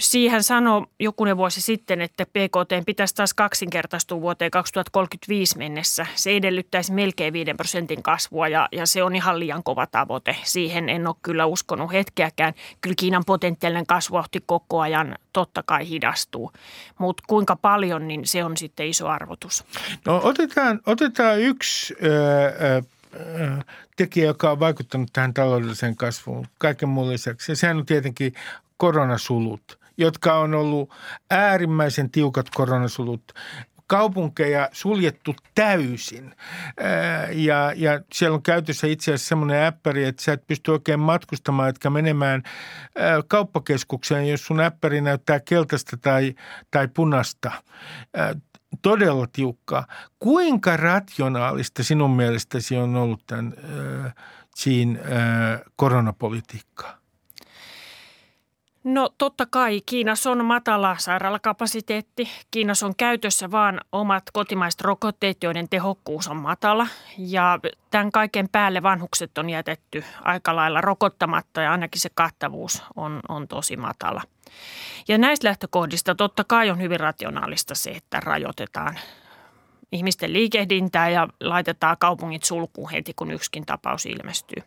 siihen sanoi jokunen vuosi sitten, että PKT pitäisi taas kaksinkertaistua vuoteen 2035 mennessä. Se edellyttäisi melkein 5 prosentin kasvua ja, ja se on ihan liian kova tavoite. Siihen en ole kyllä uskonut hetkeäkään. Kyllä Kiinan potentiaalinen kasvuahti koko ajan totta kai hidastuu. Mutta kuinka paljon, niin se on sitten iso arvotus. No otetaan, otetaan yksi... Öö, tekijä, joka on vaikuttanut tähän taloudelliseen kasvuun kaiken muun lisäksi. Ja sehän on tietenkin koronasulut jotka on ollut äärimmäisen tiukat koronasulut kaupunkeja suljettu täysin. Ja, ja siellä on käytössä itse asiassa semmoinen äppäri, että sä et pysty oikein matkustamaan, etkä menemään kauppakeskukseen, jos sun äppäri näyttää keltaista tai, tai punasta. Todella tiukkaa. Kuinka rationaalista sinun mielestäsi on ollut tämän siinä koronapolitiikkaa? No totta kai Kiinassa on matala sairaalakapasiteetti. Kiinassa on käytössä vain omat kotimaiset rokotteet, joiden tehokkuus on matala. Ja tämän kaiken päälle vanhukset on jätetty aika lailla rokottamatta ja ainakin se kattavuus on, on tosi matala. Ja näistä lähtökohdista totta kai on hyvin rationaalista se, että rajoitetaan ihmisten liikehdintää ja laitetaan kaupungit sulkuun heti, kun yksikin tapaus ilmestyy.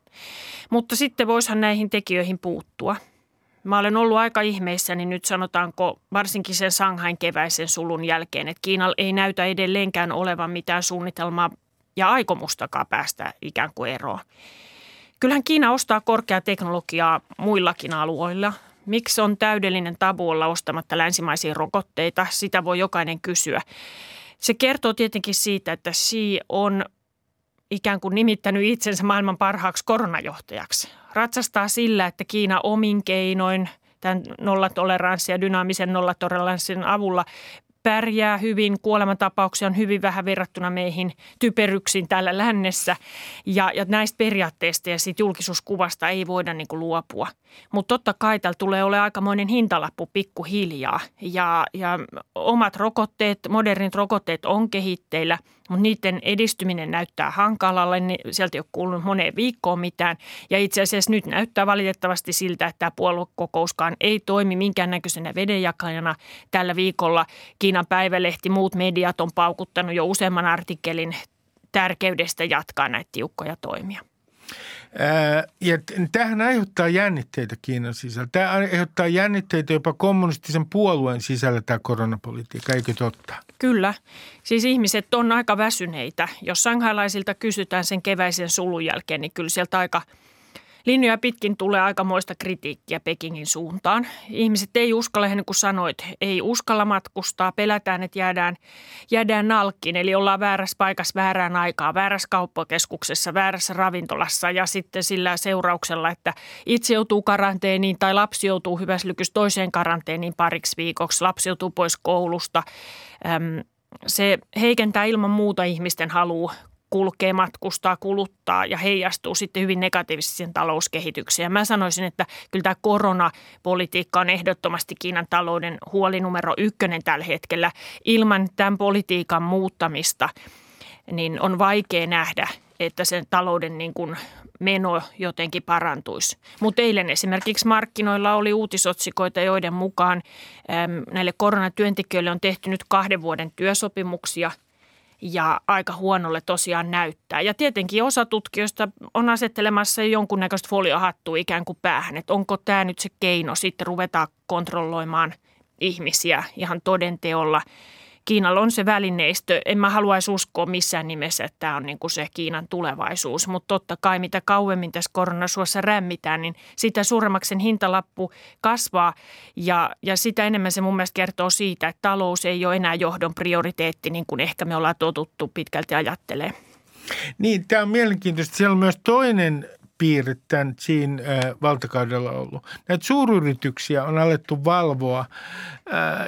Mutta sitten voisihan näihin tekijöihin puuttua – Mä olen ollut aika ihmeissäni niin nyt sanotaanko varsinkin sen Sanghain keväisen sulun jälkeen, että Kiinalla ei näytä edelleenkään olevan mitään suunnitelmaa ja aikomustakaan päästä ikään kuin eroon. Kyllähän Kiina ostaa korkeaa teknologiaa muillakin alueilla. Miksi on täydellinen tabu olla ostamatta länsimaisia rokotteita? Sitä voi jokainen kysyä. Se kertoo tietenkin siitä, että Xi on ikään kuin nimittänyt itsensä maailman parhaaksi koronajohtajaksi. Ratsastaa sillä, että Kiina omin keinoin tämän nollatoleranssin ja dynaamisen nollatoleranssin avulla pärjää hyvin, kuolemantapauksia on hyvin vähän verrattuna meihin typeryksiin täällä lännessä. Ja, ja näistä periaatteista ja siitä julkisuuskuvasta ei voida niin kuin luopua. Mutta totta kai täällä tulee olemaan aikamoinen hintalappu pikkuhiljaa. Ja, ja omat rokotteet, modernit rokotteet on kehitteillä – mutta niiden edistyminen näyttää hankalalle, niin sieltä ei ole kuulunut moneen viikkoon mitään. Ja itse asiassa nyt näyttää valitettavasti siltä, että tämä puoluekokouskaan ei toimi minkäännäköisenä vedenjakajana. Tällä viikolla Kiinan päivälehti, muut mediat on paukuttanut jo useamman artikkelin tärkeydestä jatkaa näitä tiukkoja toimia. Ja tämähän aiheuttaa jännitteitä Kiinan sisällä. Tämä aiheuttaa jännitteitä jopa kommunistisen puolueen sisällä tämä koronapolitiikka, eikö totta? Kyllä. Siis ihmiset on aika väsyneitä. Jos sanghailaisilta kysytään sen keväisen sulun jälkeen, niin kyllä sieltä aika – Linjoja pitkin tulee aikamoista kritiikkiä Pekingin suuntaan. Ihmiset ei uskalla, niin kuin sanoit, ei uskalla matkustaa, pelätään, että jäädään, jäädään nalkkiin. Eli ollaan väärässä paikassa väärään aikaa, väärässä kauppakeskuksessa, väärässä ravintolassa ja sitten sillä seurauksella, että itse joutuu karanteeniin tai lapsi joutuu hyväslykys toiseen karanteeniin pariksi viikoksi, lapsi joutuu pois koulusta. Se heikentää ilman muuta ihmisten halua kulkee, matkustaa, kuluttaa ja heijastuu sitten hyvin negatiivisesti sen talouskehitykseen. Ja mä sanoisin, että kyllä tämä koronapolitiikka on ehdottomasti Kiinan talouden huoli numero ykkönen tällä hetkellä. Ilman tämän politiikan muuttamista niin on vaikea nähdä, että sen talouden niin kuin meno jotenkin parantuisi. Mutta eilen esimerkiksi markkinoilla oli uutisotsikoita, joiden mukaan äm, näille koronatyöntekijöille on tehty nyt kahden vuoden työsopimuksia – ja aika huonolle tosiaan näyttää. Ja tietenkin osa tutkijoista on asettelemassa jonkunnäköistä foliohattua ikään kuin päähän, että onko tämä nyt se keino sitten ruveta kontrolloimaan ihmisiä ihan todenteolla – Kiinalla on se välineistö. En mä haluaisi uskoa missään nimessä, että tämä on niin kuin se Kiinan tulevaisuus. Mutta totta kai mitä kauemmin tässä koronasuossa rämmitään, niin sitä suuremmaksi hintalappu kasvaa. Ja, ja sitä enemmän se mun mielestä kertoo siitä, että talous ei ole enää johdon prioriteetti, niin kuin ehkä me ollaan totuttu pitkälti ajattelee. Niin, tämä on mielenkiintoista. Siellä on myös toinen piirre tämän siinä valtakaudella ollut. Näitä suuryrityksiä on alettu valvoa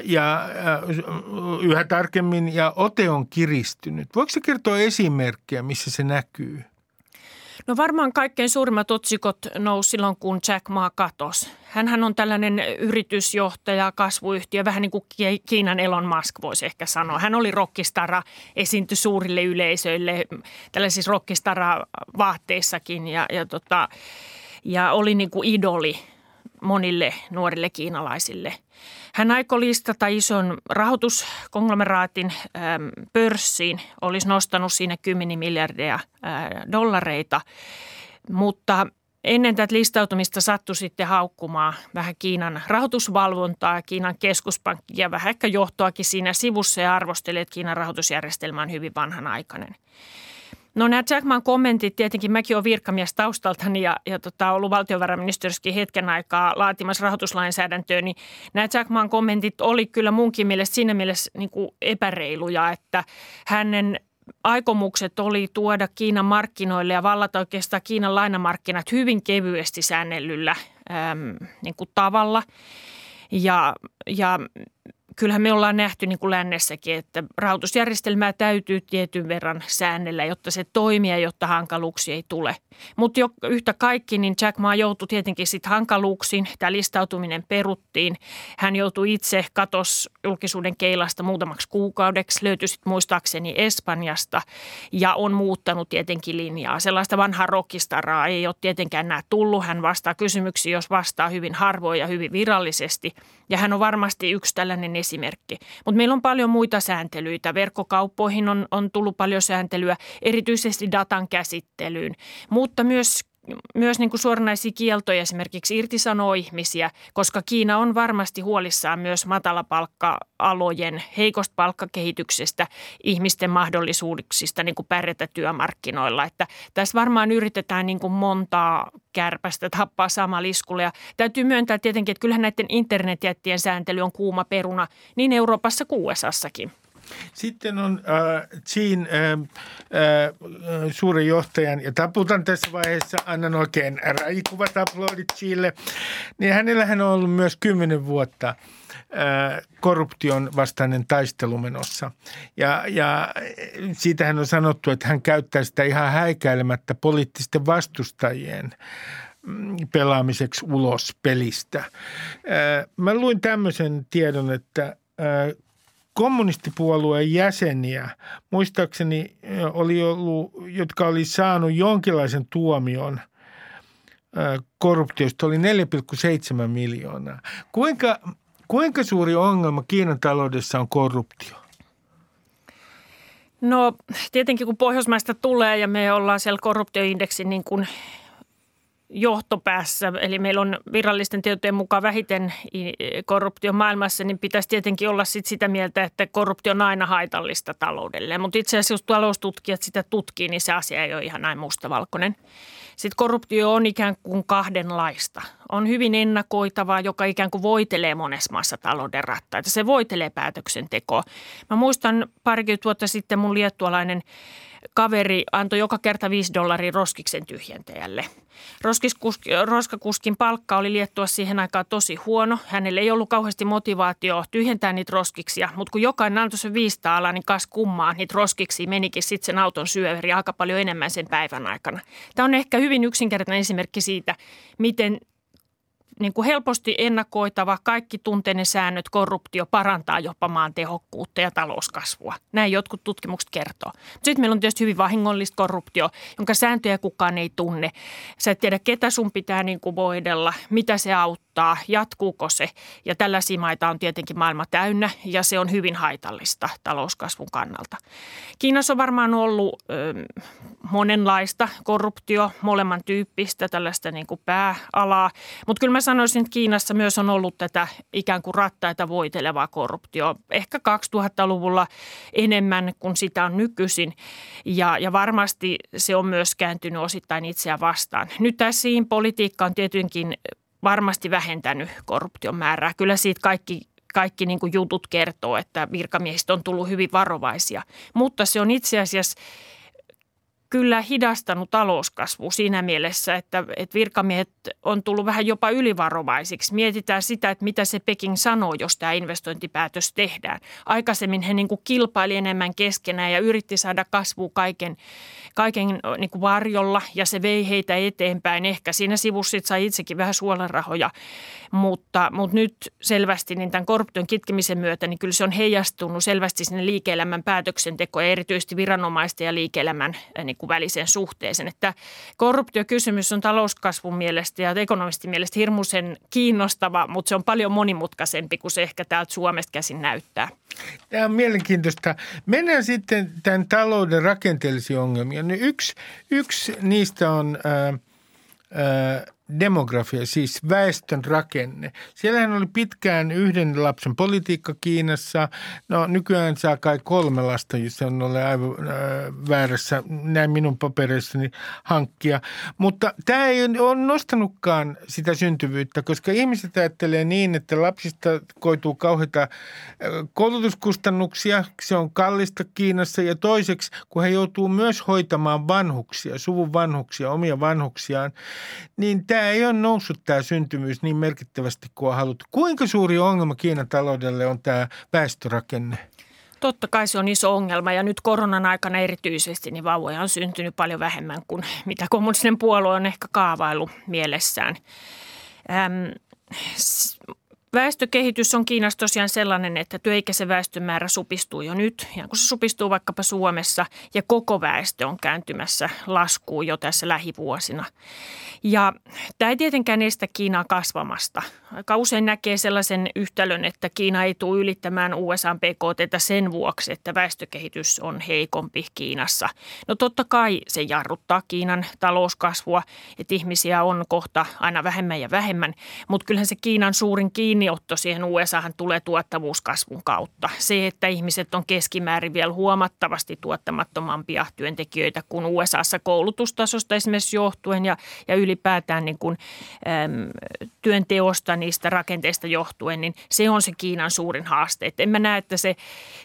ja yhä tarkemmin ja ote on kiristynyt. Voiko se kertoa esimerkkejä, missä se näkyy? No varmaan kaikkein suurimmat otsikot nousi silloin, kun Jack Ma katosi. Hänhän on tällainen yritysjohtaja, kasvuyhtiö, vähän niin kuin Kiinan Elon Musk voisi ehkä sanoa. Hän oli rockistara, esiintyi suurille yleisöille, tällaisissa rockistara-vaatteissakin ja, ja, tota, ja oli niin kuin idoli monille nuorille kiinalaisille. Hän aikoi listata ison rahoituskonglomeraatin ähm, pörssiin, olisi nostanut siinä 10 miljardia äh, dollareita, mutta ennen tätä listautumista sattui sitten haukkumaan vähän Kiinan rahoitusvalvontaa, Kiinan keskuspankki ja vähän ehkä johtoakin siinä sivussa ja arvosteli, että Kiinan rahoitusjärjestelmä on hyvin vanhanaikainen. No nämä Jackman kommentit, tietenkin mäkin olen virkamies taustaltani ja, ja tota, ollut valtiovarainministeriössäkin hetken aikaa laatimassa rahoituslainsäädäntöä, niin nämä Jackman kommentit oli kyllä munkin mielestä siinä mielessä niin kuin epäreiluja, että hänen aikomukset oli tuoda Kiinan markkinoille ja vallata oikeastaan Kiinan lainamarkkinat hyvin kevyesti säännellyllä äm, niin kuin tavalla. Ja, ja kyllähän me ollaan nähty niin kuin lännessäkin, että rahoitusjärjestelmää täytyy tietyn verran säännellä, jotta se toimii ja jotta hankaluuksia ei tule. Mutta yhtä kaikki, niin Jack Ma joutui tietenkin sitten hankaluuksiin. Tämä listautuminen peruttiin. Hän joutui itse katos julkisuuden keilasta muutamaksi kuukaudeksi. Löytyi sitten muistaakseni Espanjasta ja on muuttanut tietenkin linjaa. Sellaista vanhaa rockistaraa ei ole tietenkään enää tullut. Hän vastaa kysymyksiin, jos vastaa hyvin harvoin ja hyvin virallisesti. Ja hän on varmasti yksi tällainen esimerkki. Mutta meillä on paljon muita sääntelyitä. Verkkokauppoihin on, on tullut paljon sääntelyä, erityisesti datan käsittelyyn, mutta myös myös niin kuin suoranaisia kieltoja esimerkiksi irtisanoo ihmisiä, koska Kiina on varmasti huolissaan myös matalapalkka-alojen heikosta palkkakehityksestä, ihmisten mahdollisuuksista niin kuin pärjätä työmarkkinoilla. Että tässä varmaan yritetään niin kuin montaa kärpästä tappaa sama liskulle. Ja täytyy myöntää tietenkin, että kyllähän näiden internetjättien sääntely on kuuma peruna niin Euroopassa kuin USAssakin. Sitten on äh, Jean äh, äh, suuren johtajan, ja taputan tässä vaiheessa, annan oikein räikuvat aplodit Chille, niin hänellähän on ollut myös kymmenen vuotta äh, korruption vastainen taistelu menossa. Ja, ja siitähän on sanottu, että hän käyttää sitä ihan häikäilemättä poliittisten vastustajien mm, pelaamiseksi ulos pelistä. Äh, mä luin tämmöisen tiedon, että äh, kommunistipuolueen jäseniä, muistaakseni oli ollut, jotka oli saanut jonkinlaisen tuomion korruptiosta, oli 4,7 miljoonaa. Kuinka, kuinka suuri ongelma Kiinan taloudessa on korruptio? No tietenkin kun Pohjoismaista tulee ja me ollaan siellä korruptioindeksin niin kuin johtopäässä, eli meillä on virallisten tietojen mukaan vähiten korruptio maailmassa, niin pitäisi tietenkin olla sit sitä mieltä, että korruptio on aina haitallista taloudelle. Mutta itse asiassa jos taloustutkijat sitä tutkii, niin se asia ei ole ihan näin mustavalkoinen. Sitten korruptio on ikään kuin kahdenlaista. On hyvin ennakoitavaa, joka ikään kuin voitelee monessa maassa talouden rattaita. Se voitelee päätöksentekoa. Mä muistan parikymmentä vuotta sitten mun liettualainen kaveri antoi joka kerta 5 dollaria roskiksen tyhjentäjälle. Roskakuskin palkka oli liettua siihen aikaan tosi huono. Hänelle ei ollut kauheasti motivaatio tyhjentää niitä roskiksia, mutta kun jokainen antoi sen 500 alaa, niin kas kummaa niitä roskiksi menikin sitten sen auton syöveri aika paljon enemmän sen päivän aikana. Tämä on ehkä hyvin yksinkertainen esimerkki siitä, miten niin kuin helposti ennakoitava, kaikki tuntee ne säännöt, korruptio parantaa jopa maan tehokkuutta ja talouskasvua. Näin jotkut tutkimukset kertoo. Sitten meillä on tietysti hyvin vahingollista korruptio, jonka sääntöjä kukaan ei tunne. Sä et tiedä, ketä sun pitää niin kuin voidella, mitä se auttaa, jatkuuko se. Ja tällaisia maita on tietenkin maailma täynnä ja se on hyvin haitallista talouskasvun kannalta. Kiinassa on varmaan ollut ö, monenlaista korruptio, molemman tyyppistä tällaista niin kuin pääalaa. Mutta kyllä mä sanoisin, että Kiinassa myös on ollut tätä ikään kuin rattaita voitelevaa korruptio. Ehkä 2000-luvulla enemmän kuin sitä on nykyisin. Ja, ja varmasti se on myös kääntynyt osittain itseään vastaan. Nyt tässä politiikka on tietenkin varmasti vähentänyt korruption määrää. Kyllä siitä kaikki kaikki niin kuin jutut kertoo, että virkamiehistä on tullut hyvin varovaisia. Mutta se on itse asiassa kyllä hidastanut talouskasvua siinä mielessä, että, että virkamiehet on tullut vähän jopa ylivarovaisiksi. Mietitään sitä, että mitä se Peking sanoo, jos tämä investointipäätös tehdään. Aikaisemmin he niin kuin kilpaili enemmän keskenään ja yritti saada kasvua kaiken, kaiken niin kuin varjolla ja se vei heitä eteenpäin. Ehkä siinä sivussa sai itsekin vähän suolenrahoja, mutta, mutta nyt selvästi niin tämän korruption kitkemisen myötä niin kyllä se on heijastunut selvästi sinne liike-elämän päätöksentekoon ja erityisesti viranomaisten ja liike-elämän niin kuin välisen suhteeseen. Että korruptiokysymys on talouskasvun mielestä ja ekonomistin mielestä hirmuisen kiinnostava, mutta se on paljon monimutkaisempi kuin se ehkä täältä Suomesta käsin näyttää. Tämä on mielenkiintoista. Mennään sitten tämän talouden rakenteellisiin ongelmiin. Yksi, yksi niistä on... Ää, demografia, siis väestön rakenne. Siellähän oli pitkään yhden lapsen politiikka Kiinassa. No nykyään saa kai kolme lasta, jos on ole aivan äh, väärässä näin minun papereissani hankkia. Mutta tämä ei ole nostanutkaan sitä syntyvyyttä, koska ihmiset ajattelee niin, että lapsista koituu kauheita koulutuskustannuksia. Se on kallista Kiinassa ja toiseksi, kun he joutuu myös hoitamaan vanhuksia, suvun vanhuksia, omia vanhuksiaan, niin tämä ei ole noussut tämä syntymyys niin merkittävästi kuin on haluttu. Kuinka suuri ongelma Kiinan taloudelle on tämä väestörakenne? Totta kai se on iso ongelma ja nyt koronan aikana erityisesti niin vauvoja on syntynyt paljon vähemmän kuin mitä kommunistinen puolue on ehkä kaavailu mielessään. Ähm, Väestökehitys on Kiinassa tosiaan sellainen, että työikäisen väestön määrä supistuu jo nyt. Ja kun se supistuu vaikkapa Suomessa ja koko väestö on kääntymässä laskuun jo tässä lähivuosina. Ja tämä ei tietenkään estä Kiinaa kasvamasta. Aika usein näkee sellaisen yhtälön, että Kiina ei tule ylittämään USA PKT sen vuoksi, että väestökehitys on heikompi Kiinassa. No totta kai se jarruttaa Kiinan talouskasvua, että ihmisiä on kohta aina vähemmän ja vähemmän. Mutta kyllähän se Kiinan suurin kiinniotto siihen USAhan tulee tuottavuuskasvun kautta. Se, että ihmiset on keskimäärin vielä huomattavasti tuottamattomampia työntekijöitä kuin USAssa koulutustasosta esimerkiksi johtuen ja, ja ylipäätään niin kuin, äm, työnteosta, niistä rakenteista johtuen, niin se on se Kiinan suurin haaste. Et en mä näe, että se,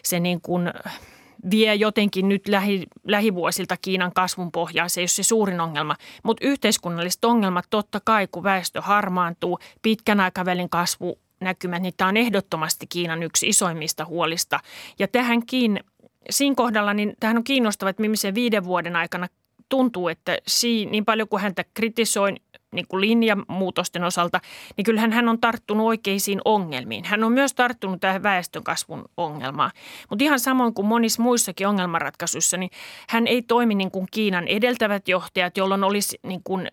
se niin kuin vie jotenkin nyt lähi, lähivuosilta Kiinan kasvun pohjaa. Se ei ole se suurin ongelma, mutta yhteiskunnalliset ongelmat totta kai, kun väestö harmaantuu, pitkän aikavälin kasvu näkymät, niin tämä on ehdottomasti Kiinan yksi isoimmista huolista. Ja tähänkin, siinä kohdalla, niin tähän on kiinnostavaa, että millaisen viiden vuoden aikana tuntuu, että Xi, niin paljon kuin häntä kritisoin niin kuin linjamuutosten osalta, niin kyllähän hän on tarttunut oikeisiin ongelmiin. Hän on myös tarttunut tähän väestönkasvun ongelmaan. Mutta ihan samoin kuin monissa muissakin ongelmanratkaisuissa, niin hän ei toimi niin kuin Kiinan edeltävät johtajat, jolloin olisi niin kuin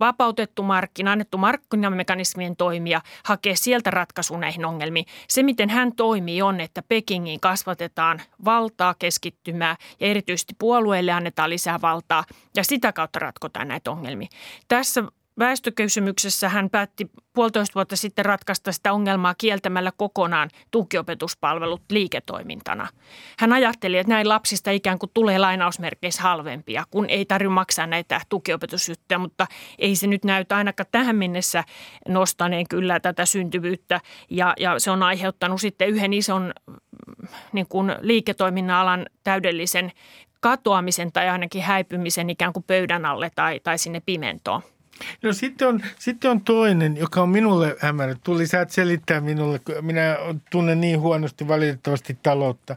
vapautettu markkina, annettu markkinamekanismien toimia, hakea sieltä ratkaisu näihin ongelmiin. Se, miten hän toimii, on, että Pekingiin kasvatetaan valtaa, keskittymää ja erityisesti puolueille annetaan lisää valtaa ja sitä kautta ratkotaan näitä ongelmia. Tässä Väestökysymyksessä hän päätti puolitoista vuotta sitten ratkaista sitä ongelmaa kieltämällä kokonaan tukiopetuspalvelut liiketoimintana. Hän ajatteli, että näin lapsista ikään kuin tulee lainausmerkeissä halvempia, kun ei tarvitse maksaa näitä tukiopetusjuttuja, mutta ei se nyt näytä ainakaan tähän mennessä nostaneen kyllä tätä syntyvyyttä ja, ja se on aiheuttanut sitten yhden ison niin kuin liiketoiminnan alan täydellisen katoamisen tai ainakin häipymisen ikään kuin pöydän alle tai, tai sinne pimentoon. No sitten on, sitten on toinen, joka on minulle hämärä. Tuli saat selittää minulle, minä tunnen niin huonosti valitettavasti taloutta.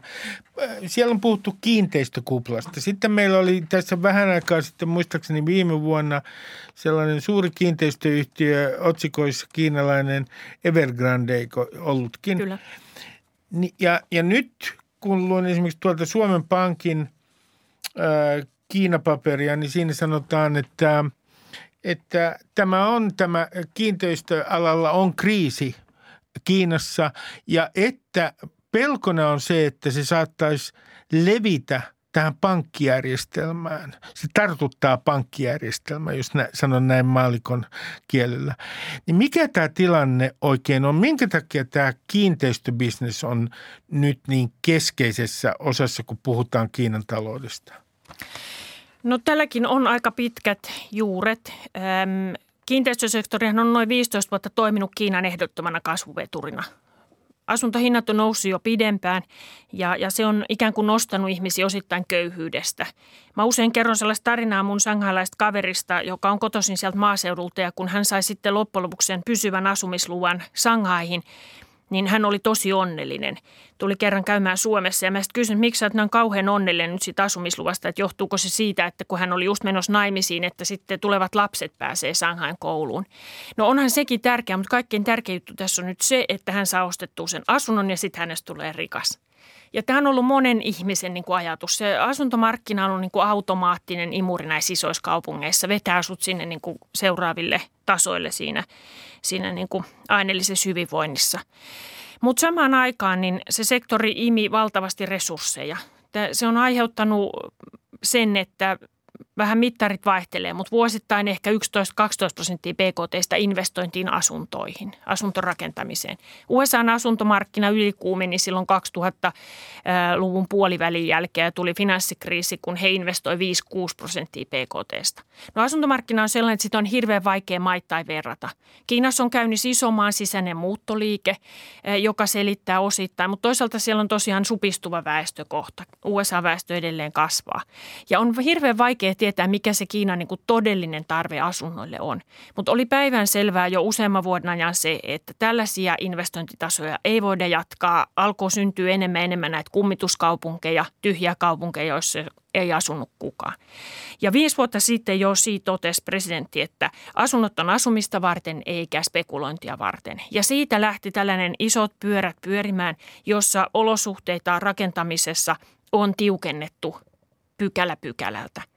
Siellä on puhuttu kiinteistökuplasta. Sitten meillä oli tässä vähän aikaa sitten, muistaakseni viime vuonna, sellainen suuri kiinteistöyhtiö otsikoissa kiinalainen Evergrande, eikö ollutkin? Kyllä. Ja, ja nyt kun luin esimerkiksi tuolta Suomen Pankin ää, Kiinapaperia, niin siinä sanotaan, että – että tämä on tämä kiinteistöalalla on kriisi Kiinassa ja että pelkona on se, että se saattaisi levitä tähän pankkijärjestelmään. Se tartuttaa pankkijärjestelmään, jos nä, sanon näin maalikon kielellä. Niin mikä tämä tilanne oikein on? Minkä takia tämä kiinteistöbisnes on nyt niin keskeisessä osassa, kun puhutaan Kiinan taloudesta? No tälläkin on aika pitkät juuret. Kiinteistösektorihan on noin 15 vuotta toiminut Kiinan ehdottomana kasvuveturina. Asuntohinnat on noussut jo pidempään ja, ja se on ikään kuin nostanut ihmisiä osittain köyhyydestä. Mä usein kerron sellaista tarinaa mun sanghalaista kaverista, joka on kotoisin sieltä maaseudulta ja kun hän sai sitten loppujen lopuksi sen pysyvän asumisluvan Sanghaihin, niin hän oli tosi onnellinen. Tuli kerran käymään Suomessa ja mä sitten kysyin, miksi sä oot kauhean onnellinen nyt siitä asumisluvasta, että johtuuko se siitä, että kun hän oli just menossa naimisiin, että sitten tulevat lapset pääsee Sanghain kouluun. No onhan sekin tärkeää, mutta kaikkein tärkein juttu tässä on nyt se, että hän saa ostettua sen asunnon ja sitten hänestä tulee rikas. Ja tämä on ollut monen ihmisen niin kuin ajatus. Se asuntomarkkina on ollut niin kuin automaattinen imuri näissä isoissa kaupungeissa. Vetää sut sinne niin kuin seuraaville tasoille siinä, siinä niin kuin aineellisessa hyvinvoinnissa. Mutta samaan aikaan niin se sektori imi valtavasti resursseja. Se on aiheuttanut sen, että vähän mittarit vaihtelee, mutta vuosittain ehkä 11-12 prosenttia BKTstä investointiin asuntoihin, asuntorakentamiseen. USAn asuntomarkkina ylikuumeni silloin 2000-luvun puolivälin jälkeen ja tuli finanssikriisi, kun he investoi 5-6 prosenttia BKTstä. No asuntomarkkina on sellainen, että sitä on hirveän vaikea maittain verrata. Kiinassa on käynnissä iso maan sisäinen muuttoliike, joka selittää osittain, mutta toisaalta siellä on tosiaan supistuva väestökohta. USA-väestö edelleen kasvaa. Ja on hirveän vaikea tietää, mikä se Kiinan niin kuin todellinen tarve asunnoille on. Mutta oli päivän selvää jo useamman vuoden ajan se, että tällaisia investointitasoja ei voida jatkaa. Alkoi syntyä enemmän enemmän näitä kummituskaupunkeja, tyhjiä kaupunkeja, joissa ei asunut kukaan. Ja viisi vuotta sitten jo siitä totesi presidentti, että asunnot on asumista varten eikä spekulointia varten. Ja siitä lähti tällainen isot pyörät pyörimään, jossa olosuhteita rakentamisessa on tiukennettu pykälä pykälältä.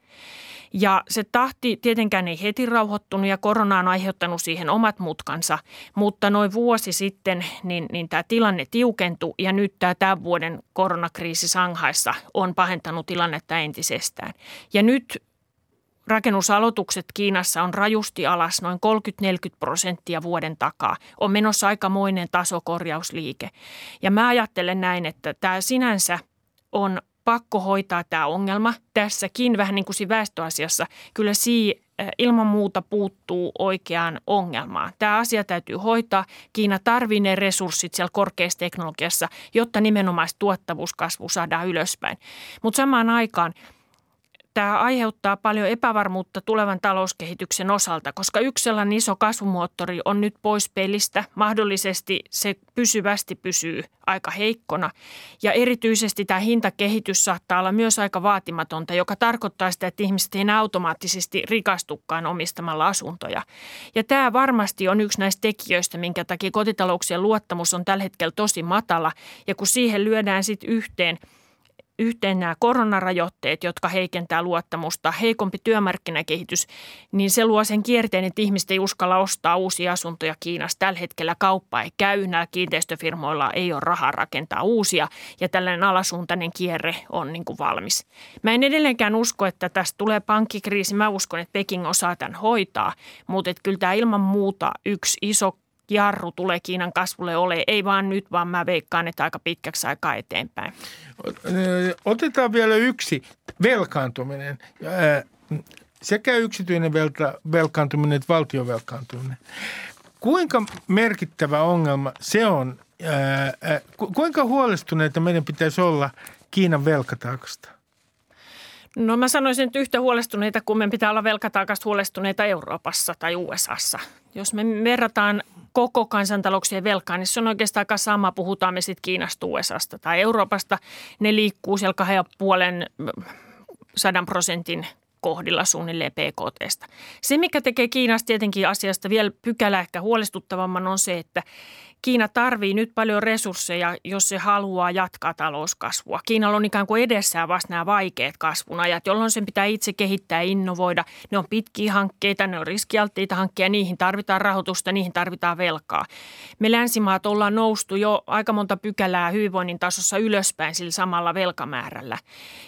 Ja se tahti tietenkään ei heti rauhoittunut ja korona on aiheuttanut siihen omat mutkansa, mutta noin vuosi sitten niin, niin tämä tilanne tiukentui ja nyt tämä tämän vuoden koronakriisi Sanghaissa on pahentanut tilannetta entisestään. Ja nyt Rakennusaloitukset Kiinassa on rajusti alas noin 30-40 prosenttia vuoden takaa. On menossa aikamoinen tasokorjausliike. Ja mä ajattelen näin, että tämä sinänsä on pakko hoitaa tämä ongelma. Tässäkin vähän niin kuin siinä väestöasiassa kyllä si ilman muuta puuttuu oikeaan ongelmaan. Tämä asia täytyy hoitaa. Kiina tarvitsee ne resurssit siellä korkeassa teknologiassa, jotta nimenomaan tuottavuuskasvu saadaan ylöspäin. Mutta samaan aikaan – tämä aiheuttaa paljon epävarmuutta tulevan talouskehityksen osalta, koska yksi sellainen iso kasvumoottori on nyt pois pelistä. Mahdollisesti se pysyvästi pysyy aika heikkona. Ja erityisesti tämä hintakehitys saattaa olla myös aika vaatimatonta, joka tarkoittaa sitä, että ihmiset ei automaattisesti rikastukaan omistamalla asuntoja. Ja tämä varmasti on yksi näistä tekijöistä, minkä takia kotitalouksien luottamus on tällä hetkellä tosi matala. Ja kun siihen lyödään sitten yhteen – yhteen nämä koronarajoitteet, jotka heikentää luottamusta, heikompi työmarkkinakehitys, niin se luo sen kierteen, että ihmiset ei uskalla ostaa uusia asuntoja Kiinassa. Tällä hetkellä kauppa ei käy, nämä kiinteistöfirmoilla ei ole rahaa rakentaa uusia ja tällainen alasuuntainen kierre on niin kuin valmis. Mä en edelleenkään usko, että tästä tulee pankkikriisi. Mä uskon, että Peking osaa tämän hoitaa, mutta että kyllä tämä ilman muuta yksi iso jarru tulee Kiinan kasvulle ole, ei vaan nyt, vaan mä veikkaan, että aika pitkäksi aikaa eteenpäin. Otetaan vielä yksi, velkaantuminen. Sekä yksityinen velkaantuminen että valtion velkaantuminen. Kuinka merkittävä ongelma se on? Kuinka huolestuneita meidän pitäisi olla Kiinan velkataakasta? No mä sanoisin, että yhtä huolestuneita kuin me pitää olla velkataakasta huolestuneita Euroopassa tai USAssa. Jos me verrataan koko kansantalouksien velkaa, niin se on oikeastaan aika sama, puhutaan me sitten Kiinasta, USAsta tai Euroopasta. Ne liikkuu siellä kahden puolen sadan prosentin kohdilla suunnilleen PKTstä. Se, mikä tekee Kiinasta tietenkin asiasta vielä pykälä ehkä huolestuttavamman, on se, että Kiina tarvii nyt paljon resursseja, jos se haluaa jatkaa talouskasvua. Kiinalla on ikään kuin edessään vasta nämä vaikeat kasvun ajat, jolloin sen pitää itse kehittää ja innovoida. Ne on pitkiä hankkeita, ne on riskialttiita hankkeja, niihin tarvitaan rahoitusta, niihin tarvitaan velkaa. Me länsimaat ollaan noustu jo aika monta pykälää hyvinvoinnin tasossa ylöspäin sillä samalla velkamäärällä.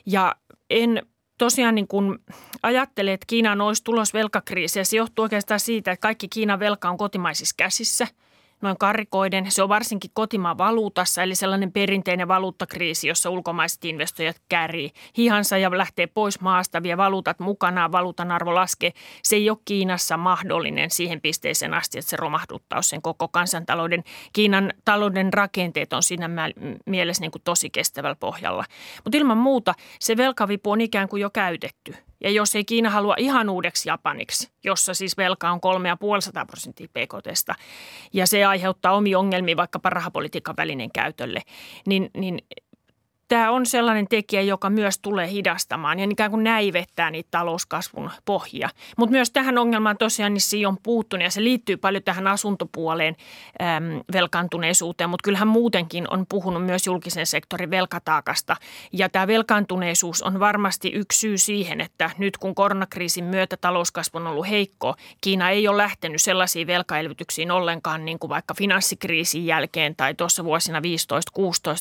Ja en tosiaan niin kun ajattelee, että Kiina olisi tulos velkakriisiä, se johtuu oikeastaan siitä, että kaikki Kiinan velka on kotimaisissa käsissä – noin karrikoiden. Se on varsinkin kotimaan valuutassa, eli sellainen perinteinen valuuttakriisi, jossa ulkomaiset investoijat käärii hihansa ja lähtee pois maasta, vie valuutat mukanaan, valuutan arvo laskee. Se ei ole Kiinassa mahdollinen siihen pisteeseen asti, että se romahduttaa sen koko kansantalouden. Kiinan talouden rakenteet on siinä mielessä niin kuin tosi kestävällä pohjalla. Mutta ilman muuta se velkavipu on ikään kuin jo käytetty – ja jos ei Kiina halua ihan uudeksi Japaniksi, jossa siis velka on 3,5 prosenttia PKTstä, ja se aiheuttaa omia ongelmia vaikkapa rahapolitiikan välinen käytölle, niin, niin tämä on sellainen tekijä, joka myös tulee hidastamaan ja ikään kuin näivettää niitä talouskasvun pohjia. Mutta myös tähän ongelmaan tosiaan niin siinä on puuttunut ja se liittyy paljon tähän asuntopuoleen äm, velkaantuneisuuteen, mutta kyllähän muutenkin on puhunut myös julkisen sektorin velkataakasta. Ja tämä velkaantuneisuus on varmasti yksi syy siihen, että nyt kun koronakriisin myötä talouskasvu on ollut heikko, Kiina ei ole lähtenyt sellaisiin velkaelvytyksiin ollenkaan niin kuin vaikka finanssikriisin jälkeen tai tuossa vuosina 15-16,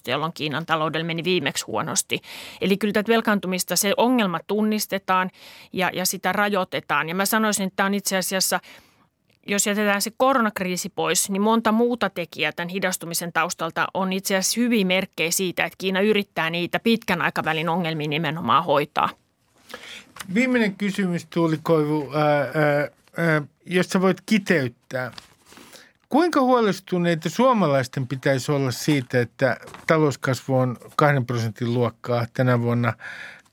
jolloin Kiinan taloudella meni viimeksi huonosti. Eli kyllä tätä velkaantumista, se ongelma tunnistetaan ja, ja sitä rajoitetaan. Ja mä sanoisin, että tämä on itse asiassa jos jätetään se koronakriisi pois, niin monta muuta tekijää tämän hidastumisen taustalta on itse asiassa hyvin merkkejä siitä, että Kiina yrittää niitä pitkän aikavälin ongelmia nimenomaan hoitaa. Viimeinen kysymys, Tuuli Koivu, ää, ää, jos sä voit kiteyttää – Kuinka huolestuneita suomalaisten pitäisi olla siitä, että talouskasvu on kahden prosentin luokkaa tänä vuonna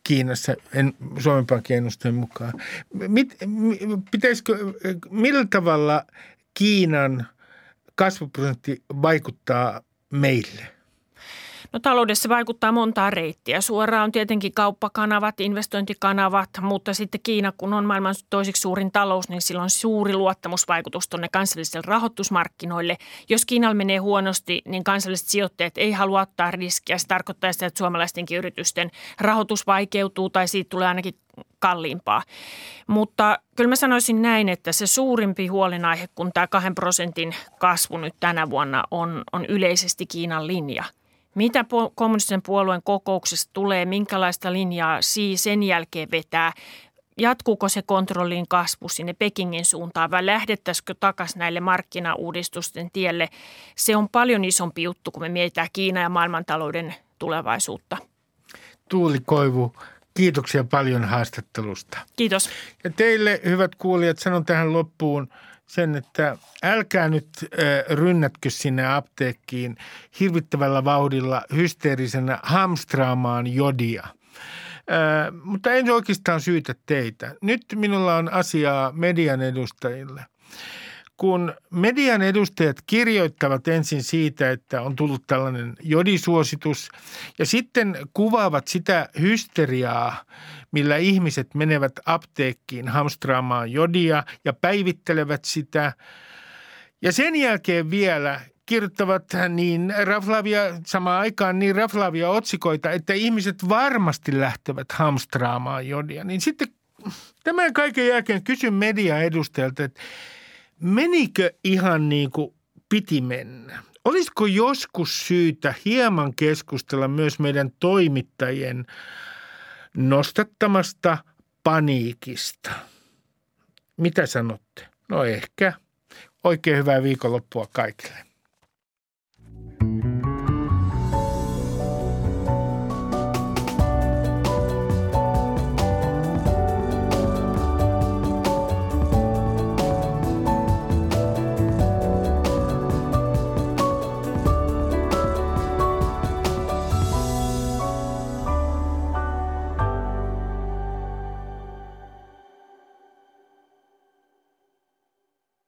Kiinassa, en, Suomen Pankin ennusteen mukaan? Mit, pitäisikö, millä tavalla Kiinan kasvuprosentti vaikuttaa meille? No taloudessa vaikuttaa montaa reittiä. Suoraan on tietenkin kauppakanavat, investointikanavat, mutta sitten Kiina, kun on maailman toiseksi suurin talous, niin sillä on suuri luottamusvaikutus tuonne kansallisille rahoitusmarkkinoille. Jos Kiinalla menee huonosti, niin kansalliset sijoittajat ei halua ottaa riskiä. Se tarkoittaa sitä, että suomalaistenkin yritysten rahoitus vaikeutuu tai siitä tulee ainakin kalliimpaa. Mutta kyllä mä sanoisin näin, että se suurimpi huolenaihe, kun tämä kahden prosentin kasvu nyt tänä vuonna on, on yleisesti Kiinan linja – mitä kommunistisen puolueen kokouksesta tulee, minkälaista linjaa Xi sen jälkeen vetää, jatkuuko se kontrollin kasvu sinne Pekingin suuntaan vai lähdettäisikö takaisin näille markkinauudistusten tielle? Se on paljon isompi juttu, kun me mietitään Kiina ja maailmantalouden tulevaisuutta. Tuuli Koivu, kiitoksia paljon haastattelusta. Kiitos. Ja teille, hyvät kuulijat, sanon tähän loppuun – sen, että älkää nyt rynnätkö sinne apteekkiin hirvittävällä vauhdilla hysteerisenä hamstraamaan jodia. mutta en oikeastaan syytä teitä. Nyt minulla on asiaa median edustajille – kun median edustajat kirjoittavat ensin siitä, että on tullut tällainen jodisuositus ja sitten kuvaavat sitä hysteriaa, millä ihmiset menevät apteekkiin hamstraamaan jodia ja päivittelevät sitä. Ja sen jälkeen vielä kirjoittavat niin raflavia, samaan aikaan niin raflavia otsikoita, että ihmiset varmasti lähtevät hamstraamaan jodia. Niin sitten tämän kaiken jälkeen kysyn media edustajalta, että menikö ihan niin kuin piti mennä? Olisiko joskus syytä hieman keskustella myös meidän toimittajien nostattamasta paniikista? Mitä sanotte? No ehkä. Oikein hyvää viikonloppua kaikille.